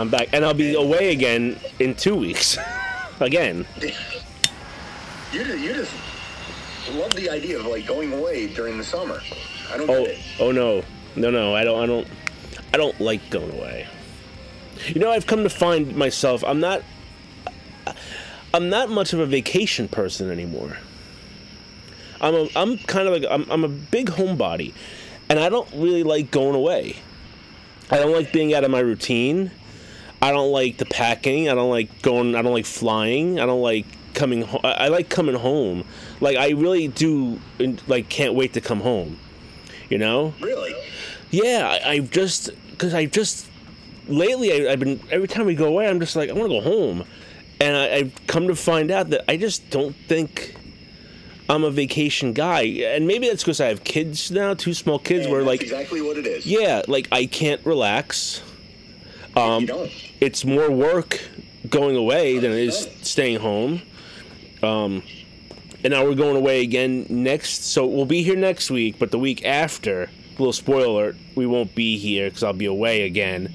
I'm back, and I'll be away again in two weeks. again. You just, you just love the idea of like going away during the summer. I don't Oh, get it. oh no, no, no. I don't. I don't. I don't like going away. You know, I've come to find myself. I'm not. I'm not much of a vacation person anymore. I'm a, I'm kind of like I'm, I'm a big homebody, and I don't really like going away. I don't like being out of my routine. I don't like the packing. I don't like going. I don't like flying. I don't like coming. Ho- I I like coming home. Like I really do. Like can't wait to come home. You know? Really? Yeah. I, I've just because I've just lately I, I've been every time we go away I'm just like I want to go home, and I, I've come to find out that I just don't think. I'm a vacation guy, and maybe that's because I have kids now, two small kids. And where like, exactly what it is. yeah, like I can't relax. Um, it's more work going away than it is staying home. Um, and now we're going away again next. So we'll be here next week, but the week after, little spoiler, alert, we won't be here because I'll be away again.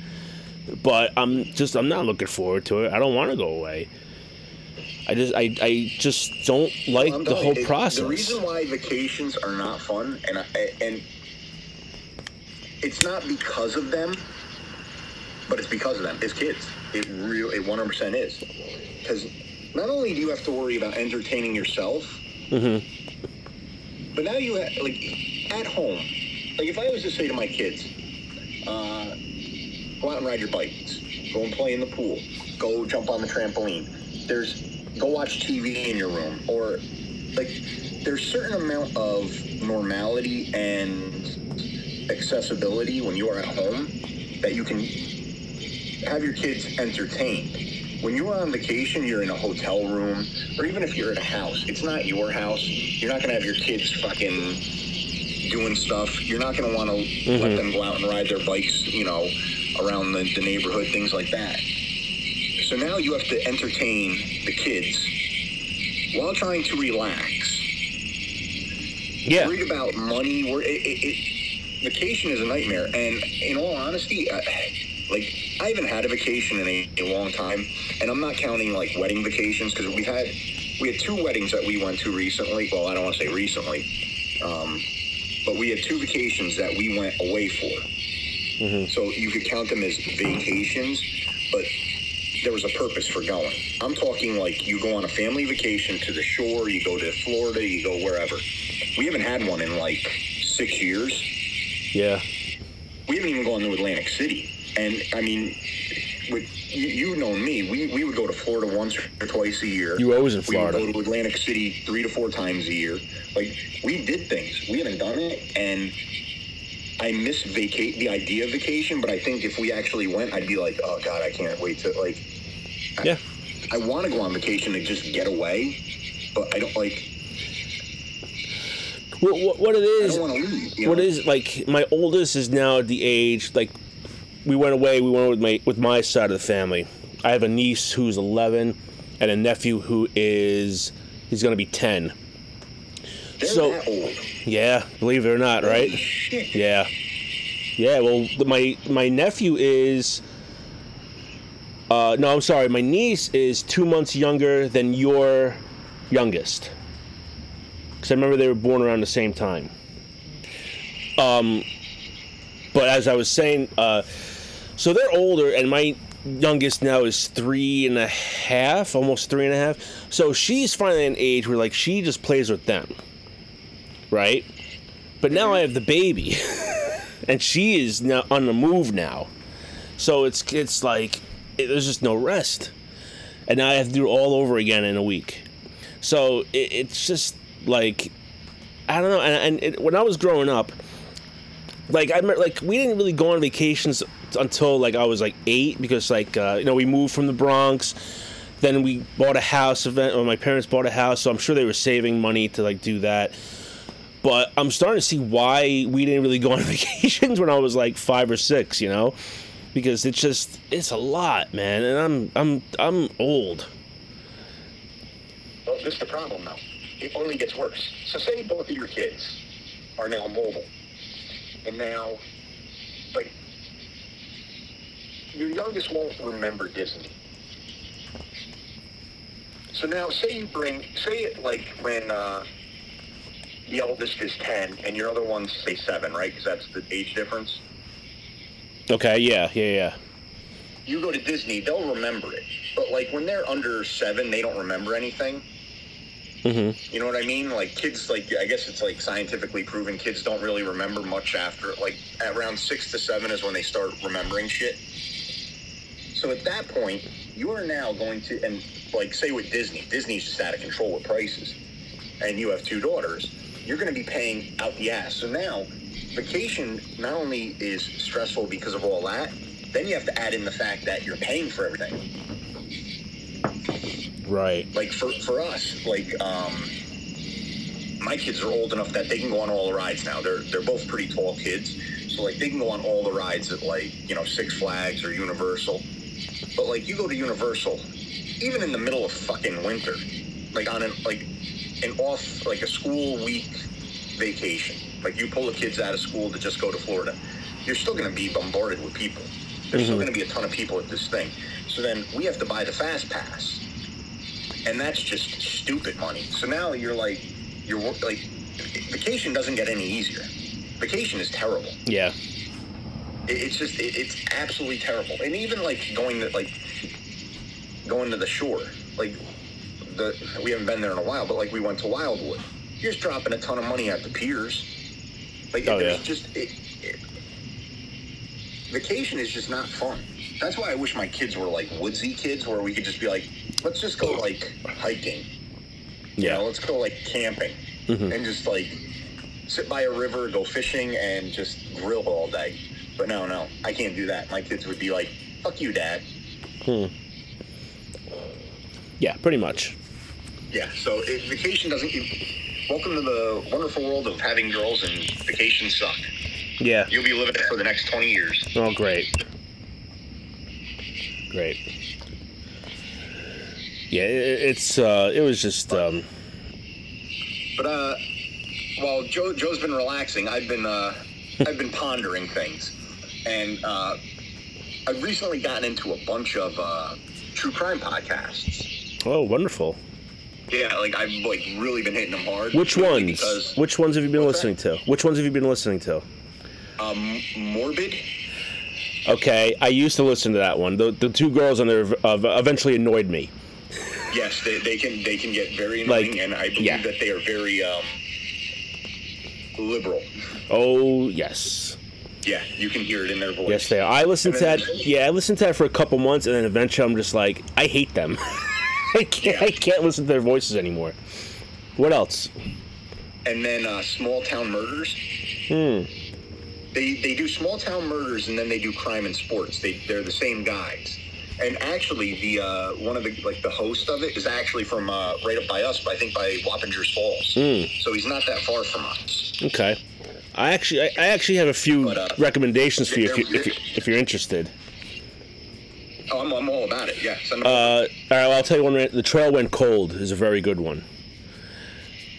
But I'm just I'm not looking forward to it. I don't want to go away. I just I, I just don't like I'm the whole it- process. The reason why vacations are not fun, and I, and it's not because of them, but it's because of them. It's kids. It real. It 100 percent is. Because not only do you have to worry about entertaining yourself, but now you ha- like at home. Like if I was to say to my kids, uh, go out and ride your bikes, go and play in the pool, go jump on the trampoline. There's go watch TV in your room, or like there's certain amount of normality and accessibility when you are at home that you can have your kids entertained. When you are on vacation, you're in a hotel room, or even if you're at a house, it's not your house. You're not gonna have your kids fucking doing stuff. You're not gonna want to let mm-hmm. them go out and ride their bikes, you know, around the, the neighborhood, things like that. So now you have to entertain the kids while trying to relax. yeah, Worried about money. It, it, it, vacation is a nightmare. And in all honesty, I, like I haven't had a vacation in a, a long time, and I'm not counting like wedding vacations because we had we had two weddings that we went to recently. Well, I don't want to say recently, um, but we had two vacations that we went away for. So you could count them as vacations, but there was a purpose for going. I'm talking like you go on a family vacation to the shore, you go to Florida, you go wherever. We haven't had one in like six years. yeah. We haven't even gone to Atlantic City. And I mean, with you, you know me, we, we would go to Florida once or twice a year. You always in Florida. We would go to Atlantic City three to four times a year. Like we did things. We haven't done it, and I miss vacate the idea of vacation. But I think if we actually went, I'd be like, oh god, I can't wait to like. I- Yeah. I want to go on vacation and just get away, but I don't like. What, what, what it I don't leave. What know? is like my oldest is now at the age like we went away we went with my with my side of the family. I have a niece who's 11 and a nephew who is he's going to be 10 They're so- yeah believe it or not right? Yeah. Yeah well my my nephew is uh no i'm sorry my niece is two months younger than your youngest. Because i remember they were born around the same time. Um but as i was saying uh so they're older and my youngest now is three and a half almost three and a half. So she's finally an age where like she just plays with them right? But now i have the baby and she is now on the move now. So it's it's like it, there's just no rest. And now i have to do it all over again in a week. So it, it's just like i don't know. And, and it, when i was growing up like I remember, like we didn't really go on vacations until like I was like eight because like uh, you know we moved from the Bronx, then we bought a house event or my parents bought a house, so I'm sure they were saving money to like do that. But I'm starting to see why we didn't really go on vacations when I was like five or six, you know, because it's just it's a lot, man, and I'm I'm I'm old. Well, this is the problem now. It only gets worse. So say both of your kids are now mobile, and now, like, your youngest won't remember Disney. So now, say you bring, say it like when uh, the eldest is ten and your other one's say seven, right? Because that's the age difference. Okay, yeah, yeah, yeah. You go to Disney, they'll remember it. But like when they're under seven, they don't remember anything. Mm-hmm. You know what I mean? Like kids, like I guess it's like scientifically proven. Kids don't really remember much after like around six to seven is when they start remembering shit. So at that point, you are now going to and like say with Disney, Disney's just out of control with prices, and you have two daughters. You're going to be paying out the ass. So now, vacation not only is stressful because of all that, then you have to add in the fact that you're paying for everything Right. like for, for us like um my kids are old enough that they can go on all the rides now. They're they're both pretty tall kids. So like they can go on all the rides at like you know six flags or universal. But like you go to universal even in the middle of fucking winter like on an like an off like a school week vacation like you pull the kids out of school to just go to florida you're still going to be bombarded with people. There's still Mhm. going to be a ton of people at this thing. So then we have to buy the fast pass and that's just stupid money. So now you're like, you're like, vacation doesn't get any easier. Vacation is terrible. Yeah. It, it's just, it, it's absolutely terrible. And even like going to like going to the shore, like the we haven't been there in a while, but like we went to Wildwood. You're just dropping a ton of money at the piers. Like Oh, there's yeah. just it, it, vacation is just not fun. That's why I wish my kids were like woodsy kids, where we could just be like, let's just go like hiking. You know, Yeah. let's go like camping Mhm. and just like sit by a river, go fishing, and just grill all day. But no, no, I can't do that. My kids would be like, "Fuck you, dad." Hmm. Yeah, pretty much. Yeah. So it, vacation doesn't. Welcome to the wonderful world of having girls, and vacations suck. Yeah. You'll be living it for the next twenty years. Oh, great. Great. Yeah, it, it's uh, it was just um, But uh, while Joe Joe's been relaxing, I've been uh, I've been pondering things, and uh, I've recently gotten into a bunch of uh, true crime podcasts. oh, wonderful. Yeah, like I've like really been hitting them hard. Which ones? Because Which ones have you been listening to? Which ones have you been listening to? um, morbid. Okay, I used to listen to that one. The, the two girls on there uh, eventually annoyed me. Yes, they, they can they can get very Like, annoying, and I believe yeah. that they are very um, liberal. Oh yes, Yeah, you can hear it in their voice. yes they are. I listened to that. Yeah, I listened to that for a couple months, and then eventually I'm just like, I hate them. I can't. I can't listen to their voices anymore. What else? And then uh, small town murders. Hmm. They they do small town murders, and then they do crime and sports. They they're the same guys. And actually, the uh, one of the like the host of it is actually from uh, right up by us, but I think by Wappingers Falls. Hmm. So he's not that far from us. Okay. I actually, I, I actually have a few But, uh, recommendations for you if, you if you if you're interested. Oh, I'm, I'm all about it. Yeah. Uh, all right, well, I'll tell you one. right- The Trail Went Cold is a very good one.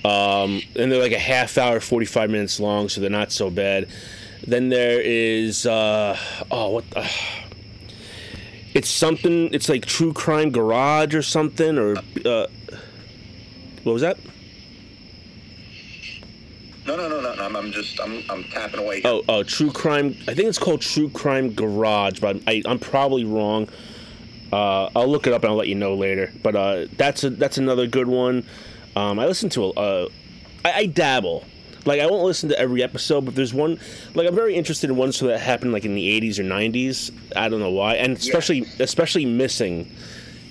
Um, and they're like a half hour, 45 minutes long, so they're not so bad. Then there is, uh, oh, what the. It's something, it's like True Crime Garage or something, or, uh, what was that? No, no, no, no. no, I'm, I'm just I'm I'm tapping away. Oh, oh, True Crime. I think it's called True Crime Garage, but I, I'm probably wrong. Uh, I'll look it up and I'll let you know later. But uh, that's a, that's another good one. Um, I listen to a, uh, I, I dabble. Like I won't listen to every episode, but there's one. Like I'm very interested in ones that happened like in the 80s or 90s. I don't know why, and especially especially missing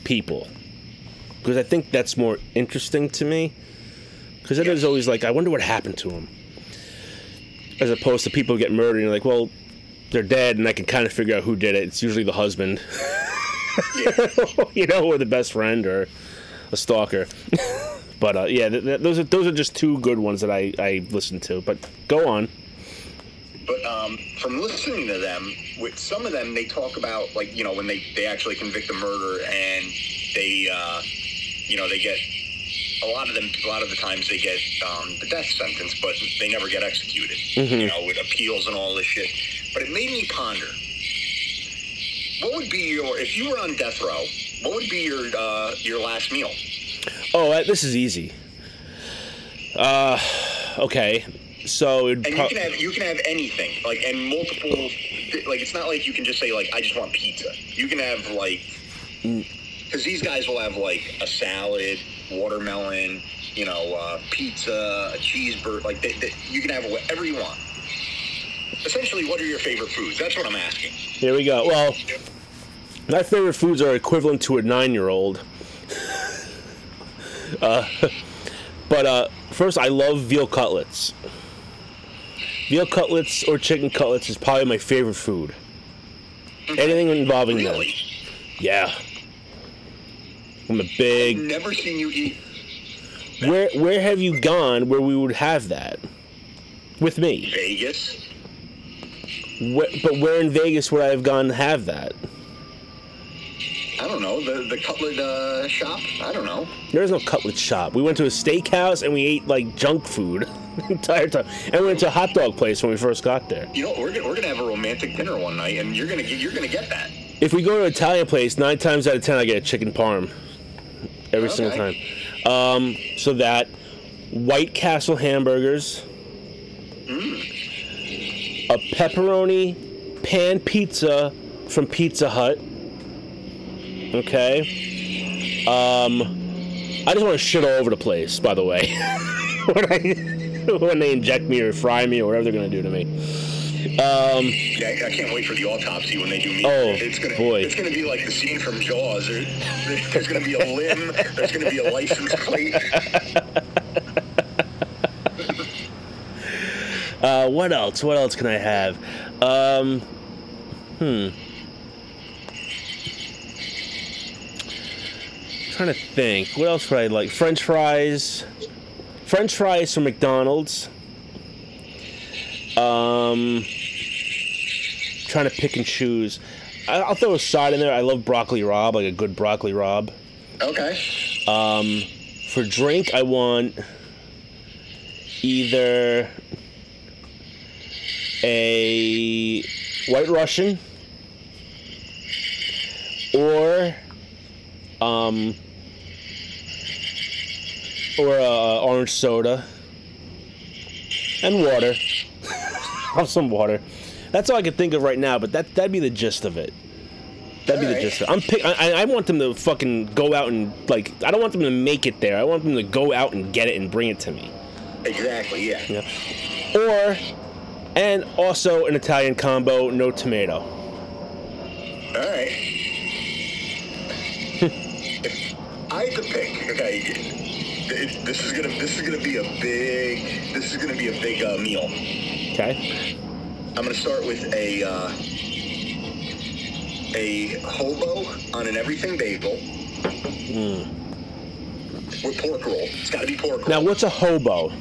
people, because I think that's more interesting to me. Because then it is always like I wonder what happened to them as opposed to people get murdered and you're like, well, they're dead and I can kind of figure out who did it. It's usually the husband, you know, or the best friend or a stalker. but uh, yeah, th- th- those are those are just two good ones that I I listen to. But go on. But um, from listening to them, with some of them, they talk about like you know when they they actually convict a murder and they uh, you know they get a lot of them a lot of the times they get um, the death sentence, but they never get executed. You know with appeals and all this shit. But it made me ponder. what would be your if you were on death row? What would be your uh, your last meal? Oh, uh, this is easy. Uh, okay. So it'd And pro- you can have you can have anything like and multiple. Like it's not like you can just say like I just want pizza. You can have like because these guys will have like a salad, watermelon, you know, uh, pizza, a cheeseburger. Like they, they, you can have whatever you want. Essentially, what are your favorite foods? That's what I'm asking. Here we go. Well, my favorite foods are equivalent to a nine-year-old. Uh, but uh, first, I love veal cutlets. Veal cutlets or chicken cutlets is probably my favorite food. Anything involving them. Yeah. I'm a big. Never seen you eat. Where Where have you gone where we would have that? With me. Vegas. Where, but where in Vegas would I have gone to have that? I don't know the the cutlet uh, shop. I don't know. There's no cutlet shop. We went to a steakhouse and we ate like junk food the entire time. And we went to a hot dog place when we first got there. You know we're gonna, we're gonna have a romantic dinner one night, and you're gonna get you're gonna get that. If we go to an Italian place, nine times out of ten I get a chicken parm. Every single time. Um, so that White Castle hamburgers, a pepperoni pan pizza from Pizza Hut. Okay. Um, I just want to shit all over the place. By the way, when I when they inject me or fry me or whatever they're gonna do to me. Um, Yeah, I can't wait for the autopsy when they do meat. Oh, it's gonna, boy. It's gonna be like the scene from Jaws. There, there's gonna be a limb. There's gonna be a license plate. Uh, what else? What else can I have? Um, hmm. Trying to think. What else would I like? French fries. French fries from McDonald's. Um, trying to pick and choose. I- I'll throw a side in there. I love broccoli rabe, like a good broccoli rabe. Okay. Um, For drink, I want either a White Russian or um or a orange soda and water. Have some water. That's all I can think of right now, but that that'd be the gist of it. That'd be the gist of it. I'm pick, I, I want them to fucking go out and like I don't want them to make it there. I want them to go out and get it and bring it to me. Exactly. Yeah. Yeah. Or and also an Italian combo, no tomato. All right. I had to pick, okay, it- this is gonna this is gonna be a big this is gonna be a big uh, meal. Okay. I'm gonna start with a uh, a hobo on an everything bagel with pork roll. It's got to be pork roll. Now what's a hobo?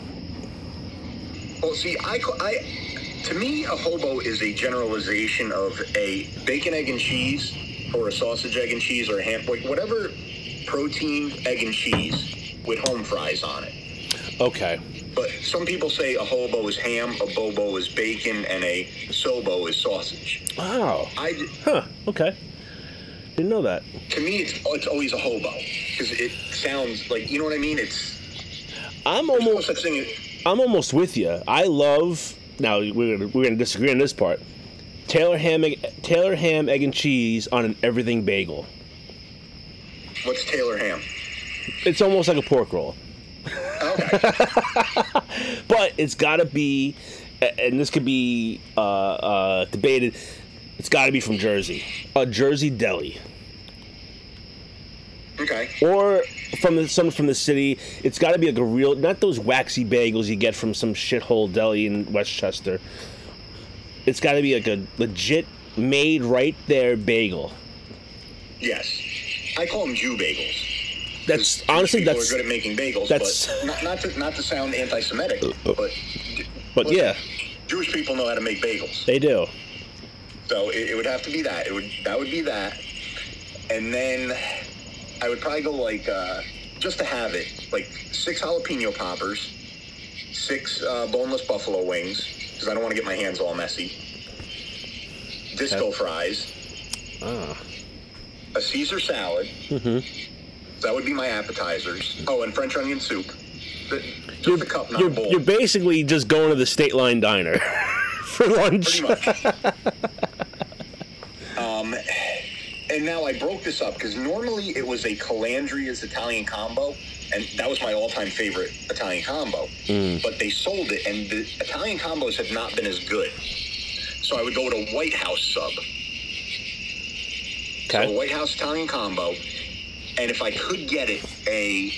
Well, see, I, I, to me, a hobo is a generalization of a bacon, egg, and cheese, or a sausage, egg, and cheese, or a ham, like whatever protein, egg, and cheese with home fries on it. Okay. But some people say a hobo is ham, a bobo is bacon, and a sobo is sausage. Wow. I, d- Huh. Okay. Didn't know that. to me, it's oh, it's always a hobo because it sounds like you know what I mean. It's I'm no almost such thing. as- I'm almost with you. I love. Now we're gonna, we're gonna disagree on this part. Taylor ham, Taylor ham, egg and cheese on an everything bagel. What's Taylor ham? It's almost like a pork roll, Okay. but it's got to be, and this could be uh, uh, debated. It's got to be from Jersey, a Jersey deli, okay. or from the some from the city. It's got to be like a real, not those waxy bagels you get from some shithole deli in Westchester. It's got to be like a legit made right there bagel. Yes. I call them Jew bagels. That's Jewish honestly people that's are good at making bagels, that's- but not, not to not to sound anti-Semitic, but but yeah, Jewish people know how to make bagels. they do. So it, it would have to be that. It would that would be that, and then I would probably go like uh, just to have it, like six jalapeno poppers, six uh, boneless buffalo wings, because I don't want to get my hands all messy. Disco Okay. fries, Ah. a Caesar salad. Mm-hmm. That would be my appetizers. Oh, and French onion soup. Just You're, a cup, not you're, a you're basically just going to the State Line Diner for lunch. Pretty much. um, and now I broke this up because normally it was a Calandria's Italian combo, and that was my all-time favorite Italian combo. Mm. But they sold it, and the Italian combos have not been as good. So I would go to White House sub. So a Okay. White House Italian combo, and if I could get it, a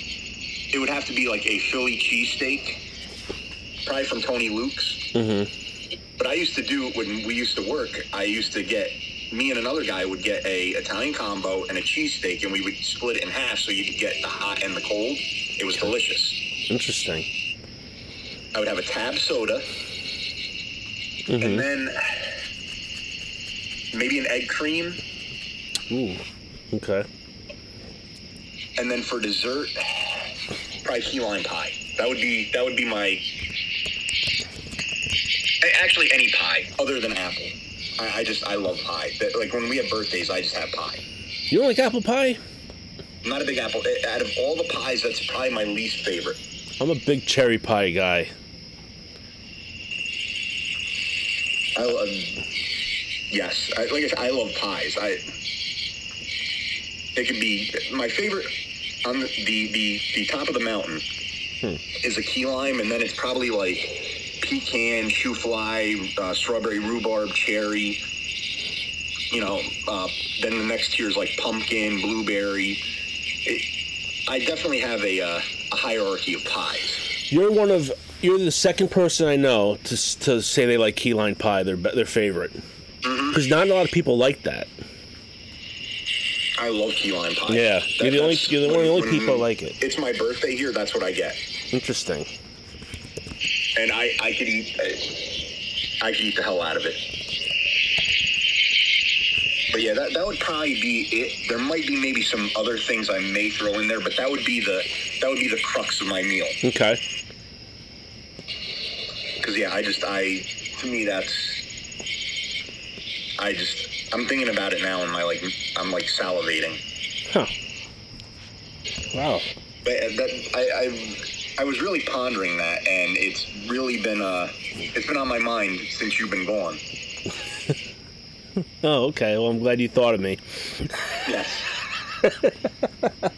it would have to be like a Philly cheesesteak, probably from Tony Luke's. Mm-hmm. But I used to do when we used to work. I used to get me and another guy would get a Italian combo and a cheesesteak, and we would split it in half so you could get the hot and the cold. It was delicious. Interesting. I would have a tab soda, Mm-hmm. and then maybe an egg cream, Ooh. Okay. And then for dessert, probably key lime pie. That would be that would be my. Actually, any pie other than apple. I, I just I love pie. Like when we have birthdays, I just have pie. You don't like apple pie? I'm not a big apple. eh, Out of all the pies, that's probably my least favorite. I'm a big cherry pie guy. I love. Yes, I, like I said, I love pies. I. It could be my favorite on the the the, top of the mountain is a key lime, and then it's probably like pecan, shoofly, uh, strawberry, rhubarb, cherry. You know, uh, then the next tier is like pumpkin, blueberry. It, I definitely have a, uh, a hierarchy of pies. You're one of you're the second person I know to to say they like key lime pie. Their their favorite. Because not a lot of people like that. I love key lime pie. Yeah, you're the only- you're the one of the only people like it. It's my birthday here. That's what I get, Interesting. and I I could eat I could eat the hell out of it. But yeah, that, that would probably be it. There might be maybe some other things I may throw in there, but that would be the that would be the crux of my meal. Okay. Because yeah, I just I to me that's I just I'm thinking about it now, and my like I'm like salivating. Huh. Wow. But uh, that I, I I was really pondering that, and it's really been uh it's been on my mind since you've been gone. Oh, okay. Well, I'm glad you thought of me. Yes.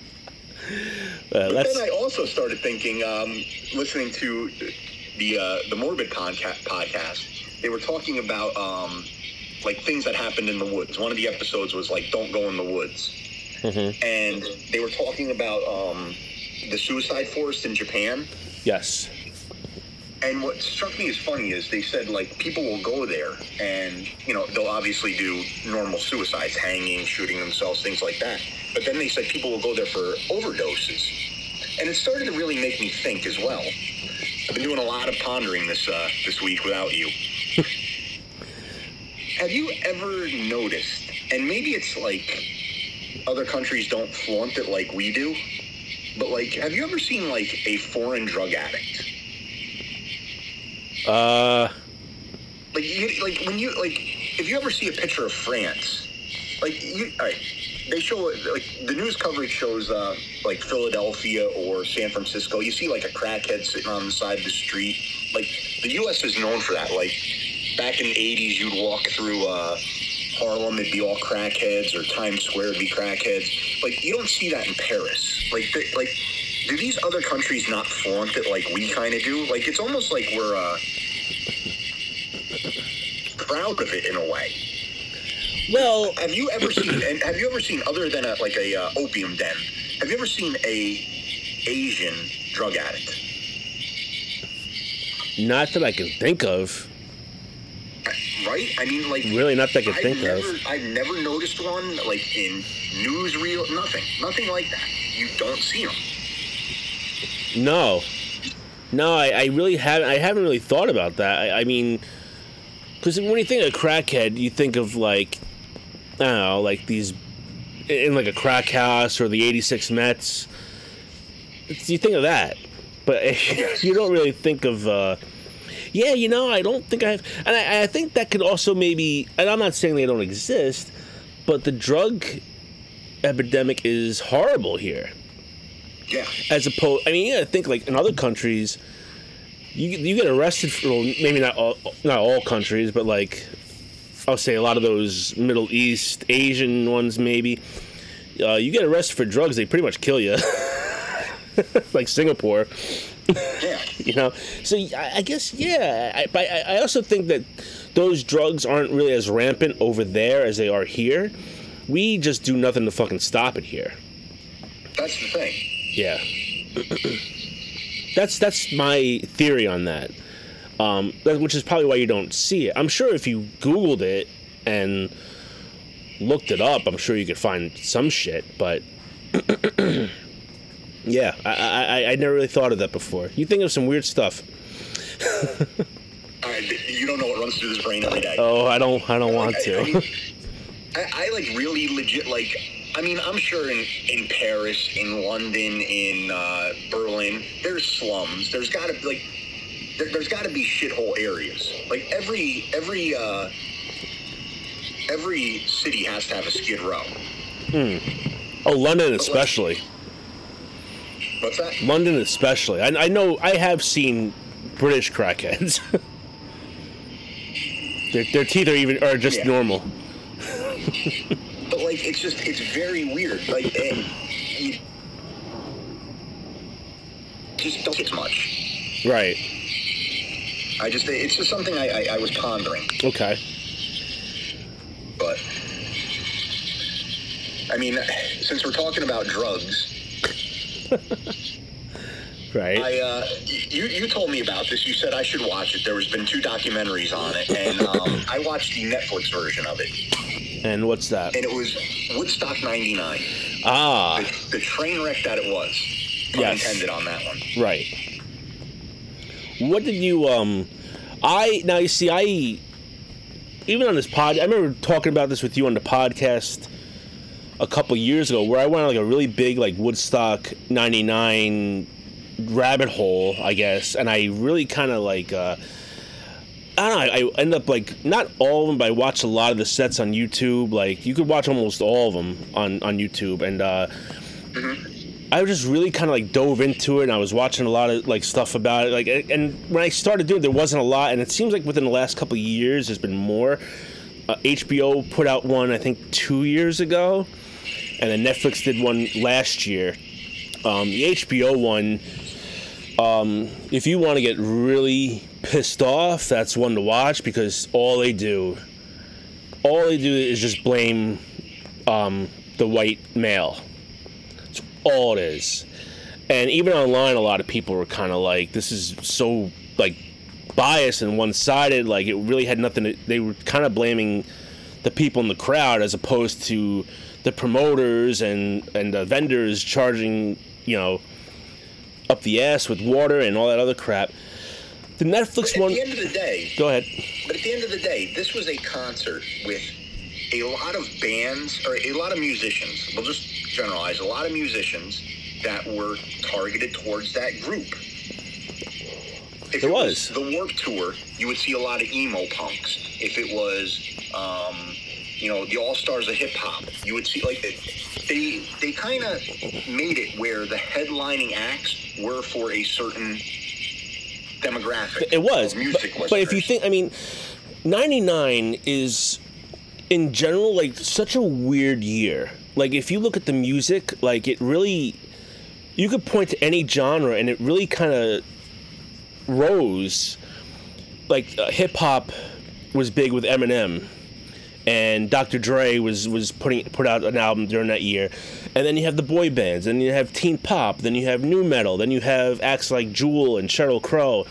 Uh, But then I also started thinking, um, listening to the uh, the Morbid podca- podcast. They were talking about um, like things that happened in the woods. One of the episodes was like, "Don't go in the woods," Mhm. and they were talking about um, the suicide forest in Japan. yes. And what struck me as funny is they said like people will go there and you know they'll obviously do normal suicides, hanging, shooting themselves, things like that. But then they said people will go there for overdoses, and it started to really make me think as well. I've been doing a lot of pondering this uh, this week without you. Have you ever noticed? And maybe it's like other countries don't flaunt it like we do, but like, have you ever seen like a foreign drug addict? Uh, like you like when you like if you ever see a picture of France, like you all right, they show like the news coverage shows uh like Philadelphia or San Francisco. You see like a crackhead sitting on the side of the street. Like the U.S. is known for that. Like back in the '80s, you'd walk through uh, Harlem, it'd be all crackheads, or Times Square, it'd be crackheads. Like you don't see that in Paris. Like they, like. Do these other countries not flaunt it like we kind of do? Like it's almost like we're uh, proud of it in a way. well, Have you ever seen? And have you ever seen other than a, like a uh, opium den? Have you ever seen a Asian drug addict? not that I can think of. Right? I mean, like Really, not that I can I've think never, of. I've never noticed one like in newsreel. Nothing. Nothing like that. You don't see them. No, no, I, I really haven't. I haven't really thought about that. I, I mean, because when you think of crackhead, you think of like, I don't know, like these in like a crack house or the '86 Mets. It's, you think of that, but you don't really think of. Uh, yeah, you know, I don't think I've, and I, I think that could also maybe, and I'm not saying they don't exist, but the drug epidemic is horrible here. Yeah. As opposed, I mean, you gotta think like in other countries, you you get arrested for well, maybe not all not all countries, but like I'll say a lot of those Middle East Asian ones maybe. Uh, you get arrested for drugs, they pretty much kill you. like Singapore, Yeah. you know. So I, I guess yeah, I, but I, I also think that those drugs aren't really as rampant over there as they are here. We just do nothing to fucking stop it here. That's the thing. Yeah. that's that's my theory on that. Um, that- which is probably why you don't see it. I'm sure if you Googled it and looked it up, I'm sure you could find some shit. But yeah, I, I I I never really thought of that before. You think of some weird stuff. Right, you don't know what runs through this brain every day. Oh, I don't I don't want I, I, to. mean, I, I like really legit like. I mean, I'm sure in, in Paris, in London, in uh, Berlin, there's slums. There's got to be like, there, there's got to be shithole areas. Like every every uh, every city has to have a Skid Row. Hmm. Oh, London especially. What's that? London especially. I, I know I have seen British crackheads. their, their teeth are even are just Yeah. normal. But like, it's just it's very weird. Like, and you just don't get much. Right. I just it's just something I, I, I was pondering. Okay. But I mean, since we're talking about drugs, Right. I uh, you you told me about this. You said I should watch it. There was been two documentaries on it, and um, I watched the Netflix version of it, and what's that? and it was Woodstock '99. Ah, The, the train wreck that it was. Yes. intended on that one. right. What did you um? I now you see I even on this pod. I remember talking about this with you on the podcast a couple years ago, where I went on like a really big like Woodstock '99 rabbit hole, I guess, and I really kind of like. uh I don't know. I, end up like not all of them, but I watched a lot of the sets on YouTube. Like you could watch almost all of them on on YouTube, and uh, I just really kind of like dove into it. and I was watching a lot of like stuff about it. Like, and when I started doing, it, there wasn't a lot, and it seems like within the last couple of years, there's been more. Uh, HBO put out one, I think, two years ago, and then Netflix did one last year. Um, the HBO one, um, if you want to get really pissed off, that's one to watch because all they do, all they do is just blame um, the white male. That's all it is. And even online, a lot of people were kind of like, "This is so like biased and one-sided." Like it really had nothing. To, they were kind of blaming the people in the crowd as opposed to the promoters and and the vendors charging, you know, up the ass with water and all that other crap. The Netflix At one. the end of the day, Go ahead. But at the end of the day, this was a concert with a lot of bands or a lot of musicians. We'll just generalize a lot of musicians that were targeted towards that group. If There it was. the Warp Tour, you would see a lot of emo punks. If it was, um, you know, the All Stars of Hip Hop, you would see like they they kind of made it where the headlining acts were for a certain demographic. It was. music but, but if you think, I mean, 99 is, in general, like such a weird year. Like, if you look at the music, like, it really, you could point to any genre and it really kind of rose. Like, uh, hip hop was big with Eminem. And Dr. Dre was was putting put out an album during that year, and then you have the boy bands, and you have teen pop, then you have nu metal, then you have acts like Jewel and Sheryl Crow,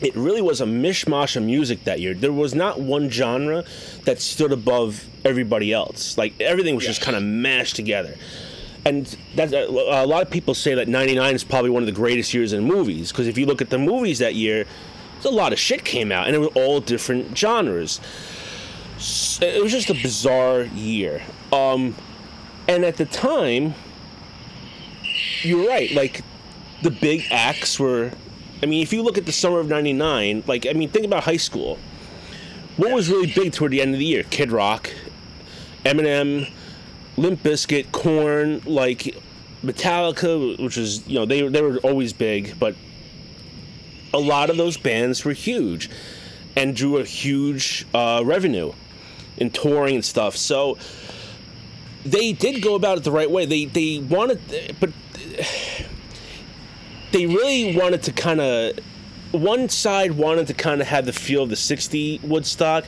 it really was a mishmash of music that year. There was not one genre that stood above everybody else. Like everything was just kind of mashed together. And that a a lot of people say that 99 is probably one of the greatest years in movies because if you look at the movies that year, a lot of shit came out and it was all different genres. It was just a bizarre year. Um, and at the time, you're right. Like the big acts were. I mean, if you look at the summer of '99, like I mean, think about high school. What was really big toward the end of the year? Kid Rock, Eminem, Limp Bizkit, Korn, like Metallica, which is you know they they were always big, but a lot of those bands were huge and drew a huge uh, revenue in touring and stuff. So they did go about it the right way. They they wanted, but they really wanted to kind of. One side wanted to kind of have the feel of the '60 Woodstock,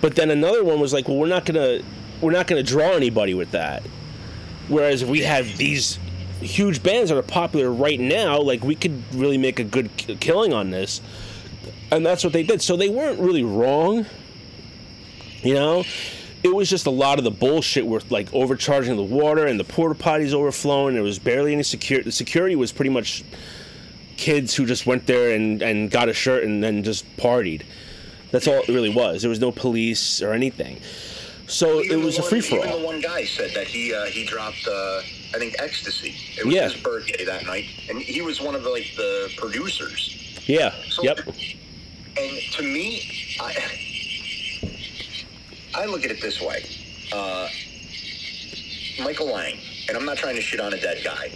but then another one was like, well, we're not gonna we're not gonna draw anybody with that. Whereas if we have these huge bands that are popular right now, like we could really make a good killing on this. And that's what they did. So they weren't really wrong. You know, it was just a lot of the bullshit with like overcharging the water and the porta potties overflowing. There was barely any security. The security was pretty much kids who just went there and, and got a shirt and then just partied. That's all it really was. There was no police or anything. So Even it was the a free for all. one guy said that he uh, he dropped uh, I think ecstasy. It was Yeah. his birthday that night, and he was one of the like the producers. Yeah. So, Yep. And to me, I I look at it this way: uh, Michael Lang, and I'm not trying to shit on a dead guy,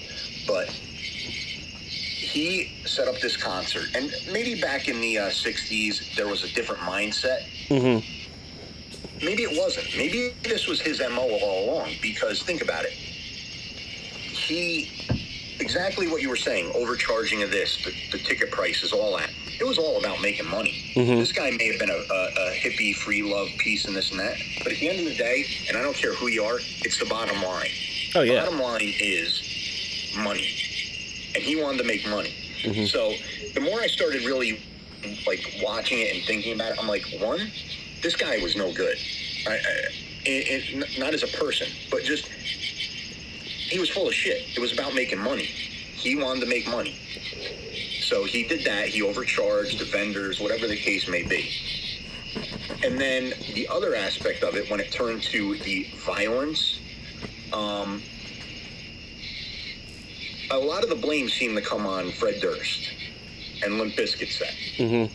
but he set up this concert, and maybe back in the uh, '60s there was a different mindset. hmm Maybe it wasn't. Maybe this was his MO all along. Because think about it. He, exactly what you were saying, overcharging of this, the, the ticket prices, all that. It was all about making money. Mhm. This guy may have been a, a, a hippie, free love, peace, and this and that. But at the end of the day, and I don't care who you are, it's the bottom line. Oh yeah. Bottom line is money, and he wanted to make money. Mhm. So the more I started really like watching it and thinking about it, I'm like, one, this guy was no good. I, I, it, it, not as a person, but just he was full of shit. It was about making money. He wanted to make money. So he did that. He overcharged the vendors, whatever the case may be. And then the other aspect of it, when it turned to the violence, um, a lot of the blame seemed to come on Fred Durst and Limp Bizkit set. Mm-hmm.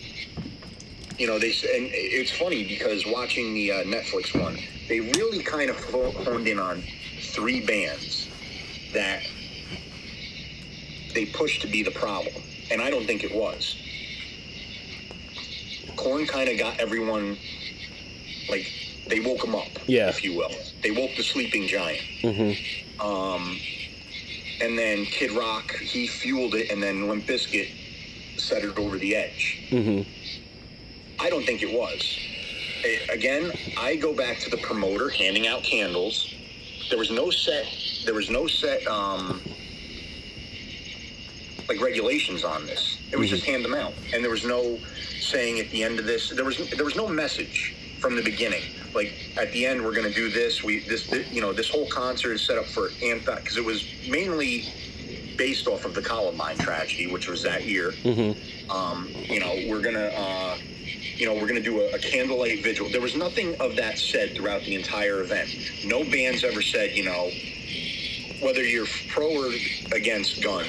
You know, they and it's funny because watching the uh, Netflix one, they really kind of honed in on three bands that they pushed to be the problem, and I don't think it was. Korn kind of got everyone like they woke them up, Yeah. if you will. They woke the sleeping giant. Mm-hmm. Um, and then Kid Rock, he fueled it, and then Limp Bizkit set it over the edge. Mm-hmm. I don't think it was. Eh, Again, I go back to the promoter handing out candles. There was no set. There was no set. Um, like regulations on this. It was just hand them out, and there was no saying at the end of this. There was there was no message from the beginning. Like at the end, we're going to do this. We this, thi- you know this whole concert is set up for anti because it was mainly based off of the Columbine tragedy, which was that year. hmm Um, you know, we're gonna, uh, you know, we're gonna do a, a candlelight vigil. There was nothing of that said throughout the entire event. No bands ever said, you know, whether you're pro or against guns.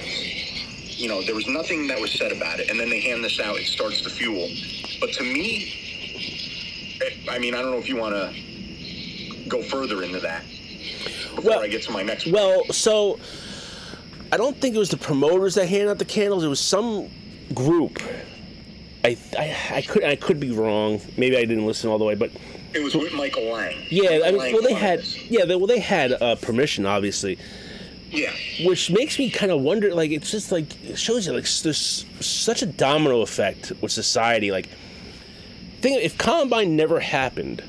You know, there was nothing that was said about it. And then they hand this out. It starts to fuel. But to me, eh, I mean, I don't know if you want to go further into that before Well- I get to my next. Well, so I don't think it was the promoters that handed out the candles. It was some group. I I, I could I could be wrong. Maybe I didn't listen all the way, but it was with Michael Lang. yeah, I mean, Lang well they had yeah, they, well they had uh, permission, obviously, Yeah. which makes me kind of wonder. Like it's just like it shows you like there's such a domino effect with society. Like, think if Columbine never happened,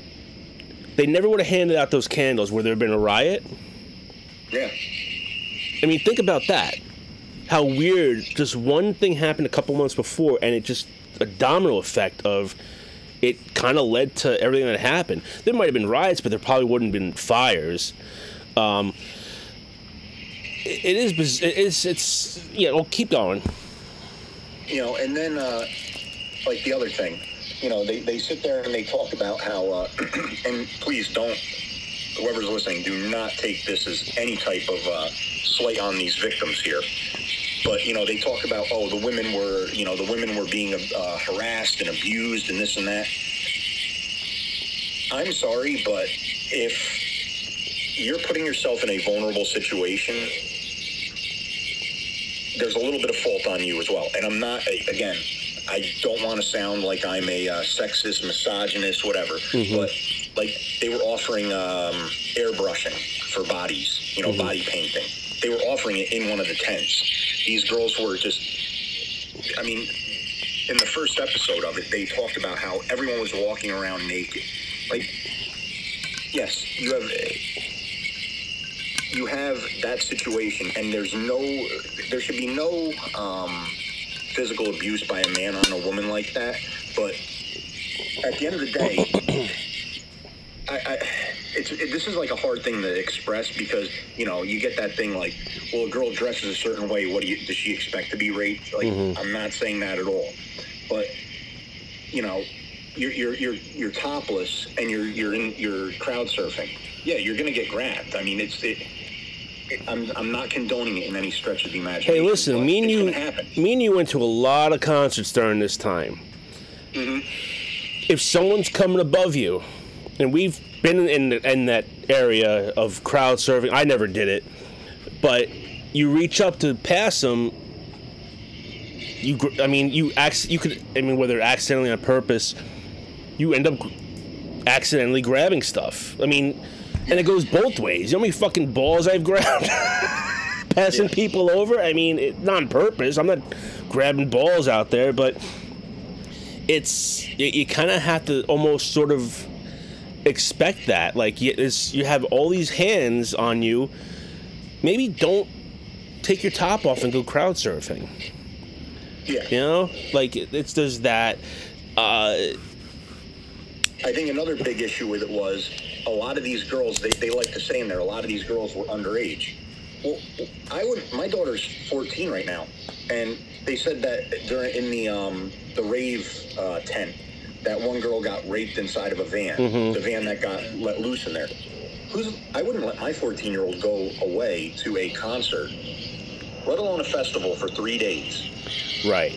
they never would have handed out those candles. Would there have been a riot? Yeah. I mean, think about that. How weird. Just one thing happened a couple months before, and it just a domino effect of it kind of led to everything that happened. There might have been riots, but there probably wouldn't have been fires. Um, it, it is, it's, It's. Yeah. Well, keep going. you know, and then uh, like the other thing, you know, they, they sit there and they talk about how, uh, and please don't, whoever's listening, do not take this as any type of uh, slight on these victims here. But you know, they talk about oh, the women were, you know, the women were being uh, harassed and abused and this and that. I'm sorry, but if you're putting yourself in a vulnerable situation, there's a little bit of fault on you as well. And I'm not, again, I don't want to sound like I'm a uh, sexist, misogynist, whatever, but like they were offering um, airbrushing for bodies, you know, body painting. They were offering it in one of the tents. These girls were just, I mean, in the first episode of it, they talked about how everyone was walking around naked. Like, yes, you have you have that situation, and there's no, there should be no um, physical abuse by a man on a woman like that. But at the end of the day, I, I it's it, this is like a hard thing to express because you know you get that thing like, well, a girl dresses a certain way. What do you does she expect to be raped? Like, I'm not saying that at all, but you know, you're you're you're you're topless and you're you're in you're crowd surfing. Yeah, you're gonna get grabbed. I mean, it's it. it I'm, I'm not condoning it in any stretch of the imagination. Hey, listen, me and you, me and you went to a lot of concerts during this time. Mm-hmm. If someone's coming above you, and we've been in in that area of crowd surfing, I never did it, but you reach up to pass them. You, I mean, you acc- you could, I mean, whether accidentally on purpose, you end up accidentally grabbing stuff. I mean, and it goes both ways. You know how many fucking balls I've grabbed? passing Yeah. people over. I mean, it, not on purpose. I'm not grabbing balls out there, but it's you, you kind of have to almost sort of expect that. Like you, you have all these hands on you. Maybe don't take your top off and go crowd surfing. Yeah. You know, like it, it's there's that. Uh, I think another big issue with it was a lot of these girls, they, they like to say in there, a lot of these girls were underage. Well, I would, my daughter's 14 right now, and they said that during, in the, um, the rave uh, tent, that one girl got raped inside of a van, mm-hmm. the van that got let loose in there. Who's, I wouldn't let my 14 year old go away to a concert, let alone a festival for three days. Right.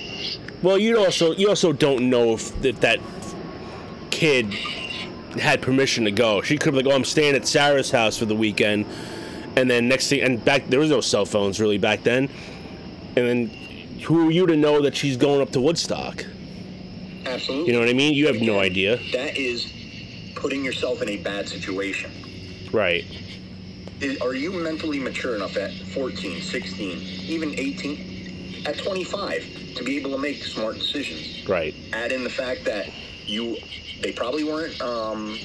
Well, you also you also don't know if, if that kid had permission to go. She could be like, "Oh, I'm staying at Sarah's house for the weekend," and then next thing, and back there was no cell phones really back then, and then who are you to know that she's going up to Woodstock? Absolutely. You know what I mean? You have no idea. That is putting yourself in a bad situation. Right. Is, are you mentally mature enough at 14, 16, even 18, at 25 to be able to make smart decisions? Right. Add in the fact that you, they probably weren't, um,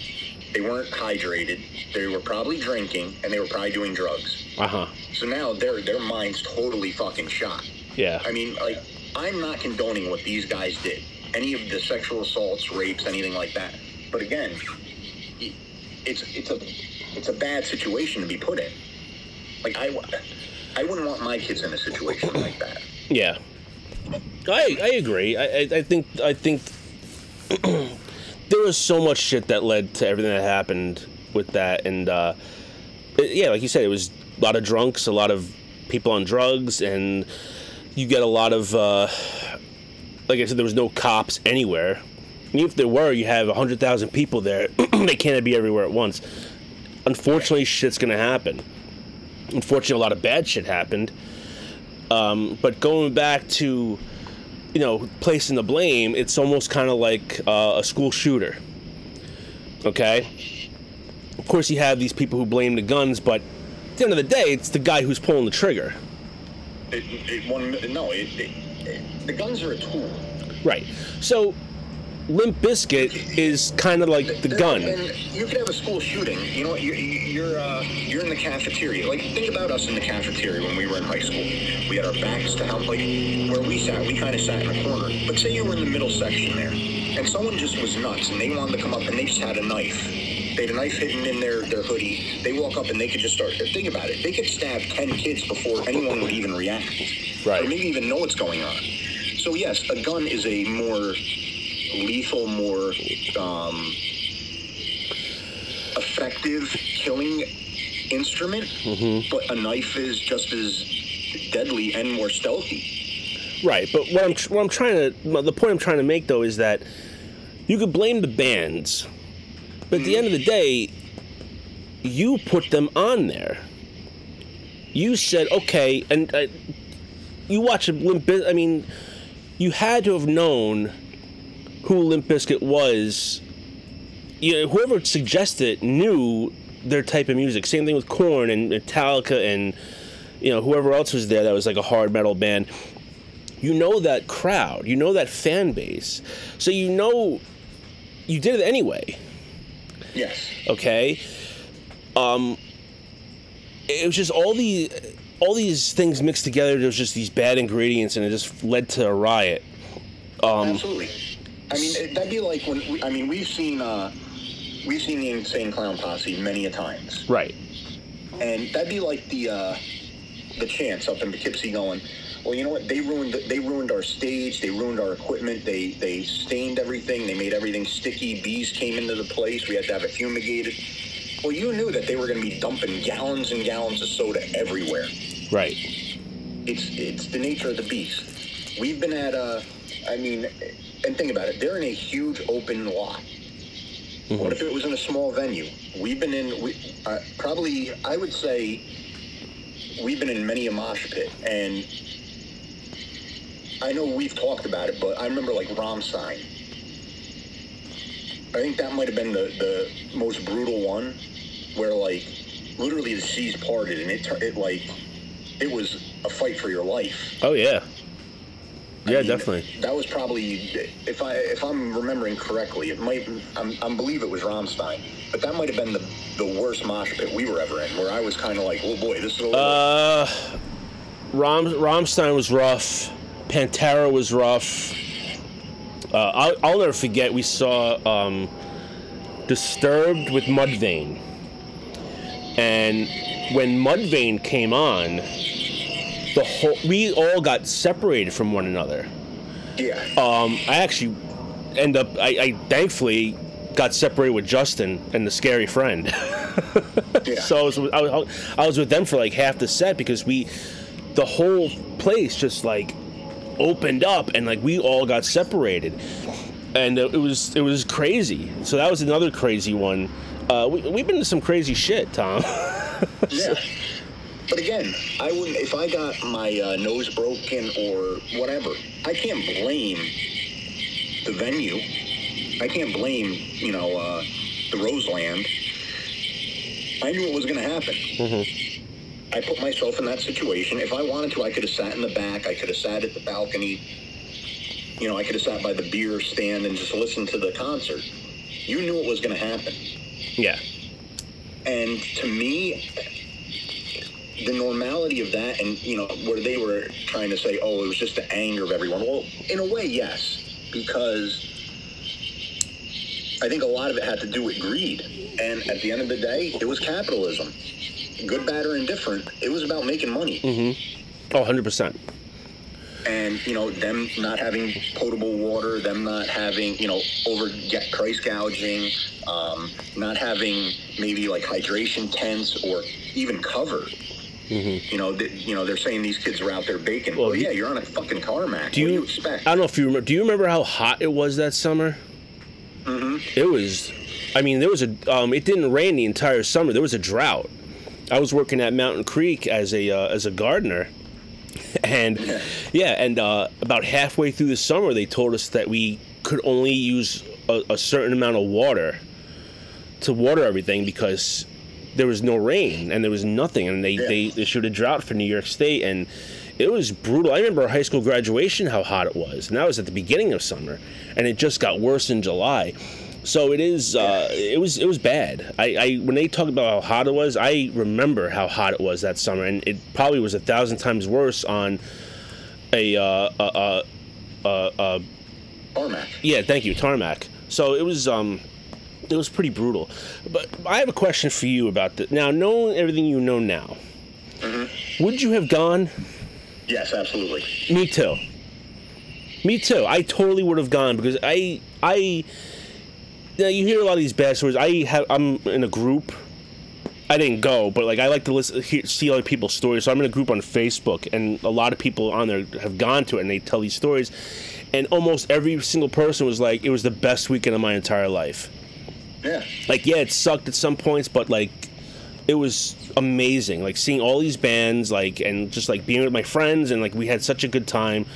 they weren't hydrated. They were probably drinking, and they were probably doing drugs. Uh huh. So now their their mind's totally fucking shot. Yeah. I mean, like, I'm not condoning what these guys did. Any of the sexual assaults, rapes, anything like that. But again, it's it's a it's a bad situation to be put in. Like I, I wouldn't want my kids in a situation like that. Yeah, I I agree. I I, I think I think there was so much shit that led to everything that happened with that, and uh, it- yeah, like you said, it was a lot of drunks, a lot of people on drugs, and you get a lot of uh, like I said, there was no cops anywhere. And if there were, you have hundred thousand people there. they can't be everywhere at once. Unfortunately, shit's gonna happen. Unfortunately, a lot of bad shit happened. Um, but going back to, you know, placing the blame, it's almost kind of like uh, a school shooter. Okay? Of course, you have these people who blame the guns, but at the end of the day, it's the guy who's pulling the trigger. It, it, one, no, it, it, the guns are a tool. Right. So, Limp Bizkit is kind of like the gun. And you could have a school shooting. You know, you're you're uh, you're in the cafeteria. Like think about us in the cafeteria when we were in high school. We had our backs to how like where we sat. We kind of sat in a corner. But say you were in the middle section there, and someone just was nuts, and they wanted to come up, and they just had a knife. They had a knife hidden in their, their hoodie. They walk up and they could just start. Think about it. They could stab ten kids before anyone would even react, Right. or maybe even know what's going on. So yes, a gun is a more lethal, more um, effective killing instrument, Mm-hmm. but a knife is just as deadly and more stealthy. Right, but what I'm what I'm trying to the point I'm trying to make though is that you could blame the bands, but at the end of the day, you put them on there. You said, okay, and uh, you watch a Limp I mean, you had to have known who Limp Bizkit was. You know, whoever suggested it knew their type of music. Same thing with Korn and Metallica and you know whoever else was there that was like a hard metal band. You know that crowd. You know that fan base. So you know you did it anyway. Yes. Okay. Um. It was just all the all these things mixed together. There was just these bad ingredients, and it just led to a riot. Um, Absolutely. I mean, that'd be like when we, I mean we've seen uh, we've seen the Insane Clown Posse many a times, right. and that'd be like the uh, the chance up in Poughkeepsie going. Well, you know what? They ruined they ruined our stage. They ruined our equipment. They they stained everything. They made everything sticky. Bees came into the place. We had to have it fumigated. Well, you knew that they were going to be dumping gallons and gallons of soda everywhere. Right. it's it's the nature of the beast. We've been at uh, I mean, and think about it. They're in a huge open lot. What if it was in a small venue? We've been in we uh, probably I would say we've been in many a mosh pit, and I know we've talked about it, but I remember like Rammstein. I think that might have been the, the most brutal one, where like literally the seas parted and it it like it was a fight for your life. Oh yeah. I Yeah, mean, definitely. That was probably, if I if I'm remembering correctly, it might I'm, I believe it was Rammstein, but that might have been the the worst mosh pit we were ever in, where I was kind of like, oh boy, this is a little. Uh, Ram Rammstein was rough. Pantera was rough. Uh, I'll, I'll never forget. We saw um, Disturbed with Mudvayne, and when Mudvayne came on, the whole we all got separated from one another. yeah, Um, I actually end up. I, I thankfully got separated with Justin and the scary friend. yeah. So I was, I was I was with them for like half the set because we, the whole place just like opened up and like we all got separated, and it was it was crazy. So that was another crazy one. Uh, we we've been to some crazy shit, Tom. Yeah. But again, I wouldn't if I got my uh, nose broken or whatever. I can't blame the venue. I can't blame you know uh, the Roseland. I knew it was going to happen. I put myself in that situation. If I wanted to, I could have sat in the back. I could have sat at the balcony. You know, I could have sat by the beer stand and just listened to the concert. You knew it was going to happen. Yeah. And to me, the normality of that, and you know, where they were trying to say, "Oh, it was just the anger of everyone." Well, in a way, yes, because I think a lot of it had to do with greed. And at the end of the day, it was capitalism. Good, bad, or indifferent, it was about making money. Mm-hmm. Oh, 100 percent. And you know them not having potable water, them not having you know over get price gouging, um, not having maybe like hydration tents or even cover. You know, th- you know they're saying these kids are out there baking. Mm-hmm. Well, Well, yeah, you're on a fucking tarmac. Do what you, do you expect? I don't know if you remember. Do you remember how hot it was that summer? hmm It was. I mean, there was a. Um, it didn't rain the entire summer. There was a drought. I was working at Mountain Creek as a uh, as a gardener, and Yeah. yeah, and uh, about halfway through the summer, they told us that we could only use a, a certain amount of water to water everything because there was no rain and there was nothing, and they Yeah. they issued a drought for New York State, and it was brutal. I remember high school graduation, how hot it was, and that was at the beginning of summer, and it just got worse in July. So it is. Uh, it was. It was bad. I, I when they talk about how hot it was, I remember how hot it was that summer, and it probably was a thousand times worse on a uh, a, a, a Tarmac. yeah, thank you, tarmac. So it was um, it was pretty brutal. But I have a question for you about this. Now, knowing everything you know now, would you have gone? Yes, absolutely. Me too. Me too. I totally would have gone because I I. Now you hear a lot of these bad stories. I have I'm in a group. I didn't go, but like I like to listen, hear, see other people's stories. So I'm in a group on Facebook, and a lot of people on there have gone to it, and they tell these stories. And almost every single person was like, "It was the best weekend of my entire life." Yeah. Like, yeah, it sucked at some points, but like, it was amazing. Like seeing all these bands, like and just like being with my friends, and like we had such a good time.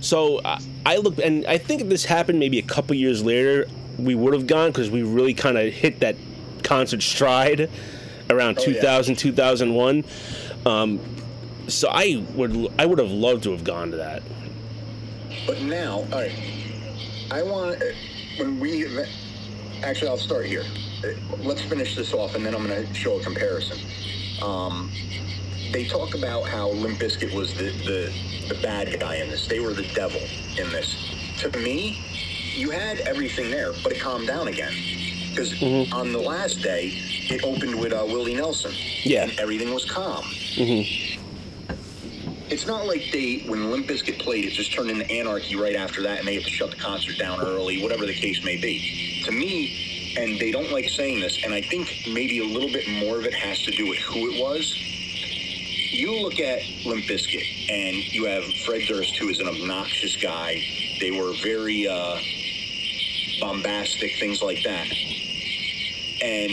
So I, I look, and I think this happened maybe a couple years later, we would have gone because we really kind of hit that concert stride around Oh, yeah. 2000 2001 um, so i would i would have loved to have gone to that But now, all right, I want when we actually, I'll start here. Uh, Let's finish this off, and then I'm going to show a comparison. Um, they talk about how Limp Bizkit was the, the the bad guy in this. They were the devil in this. To me, you had everything there, but it calmed down again. Because on the last day, it opened with uh, Willie Nelson. Yeah. And everything was calm. It's not like they, when Limp Bizkit played, it just turned into anarchy right after that, and they had to shut the concert down early, whatever the case may be. To me, and they don't like saying this, and I think maybe a little bit more of it has to do with who it was. You look at Limp Bizkit, and you have Fred Durst, who is an obnoxious guy. They were very uh, bombastic, things like that. And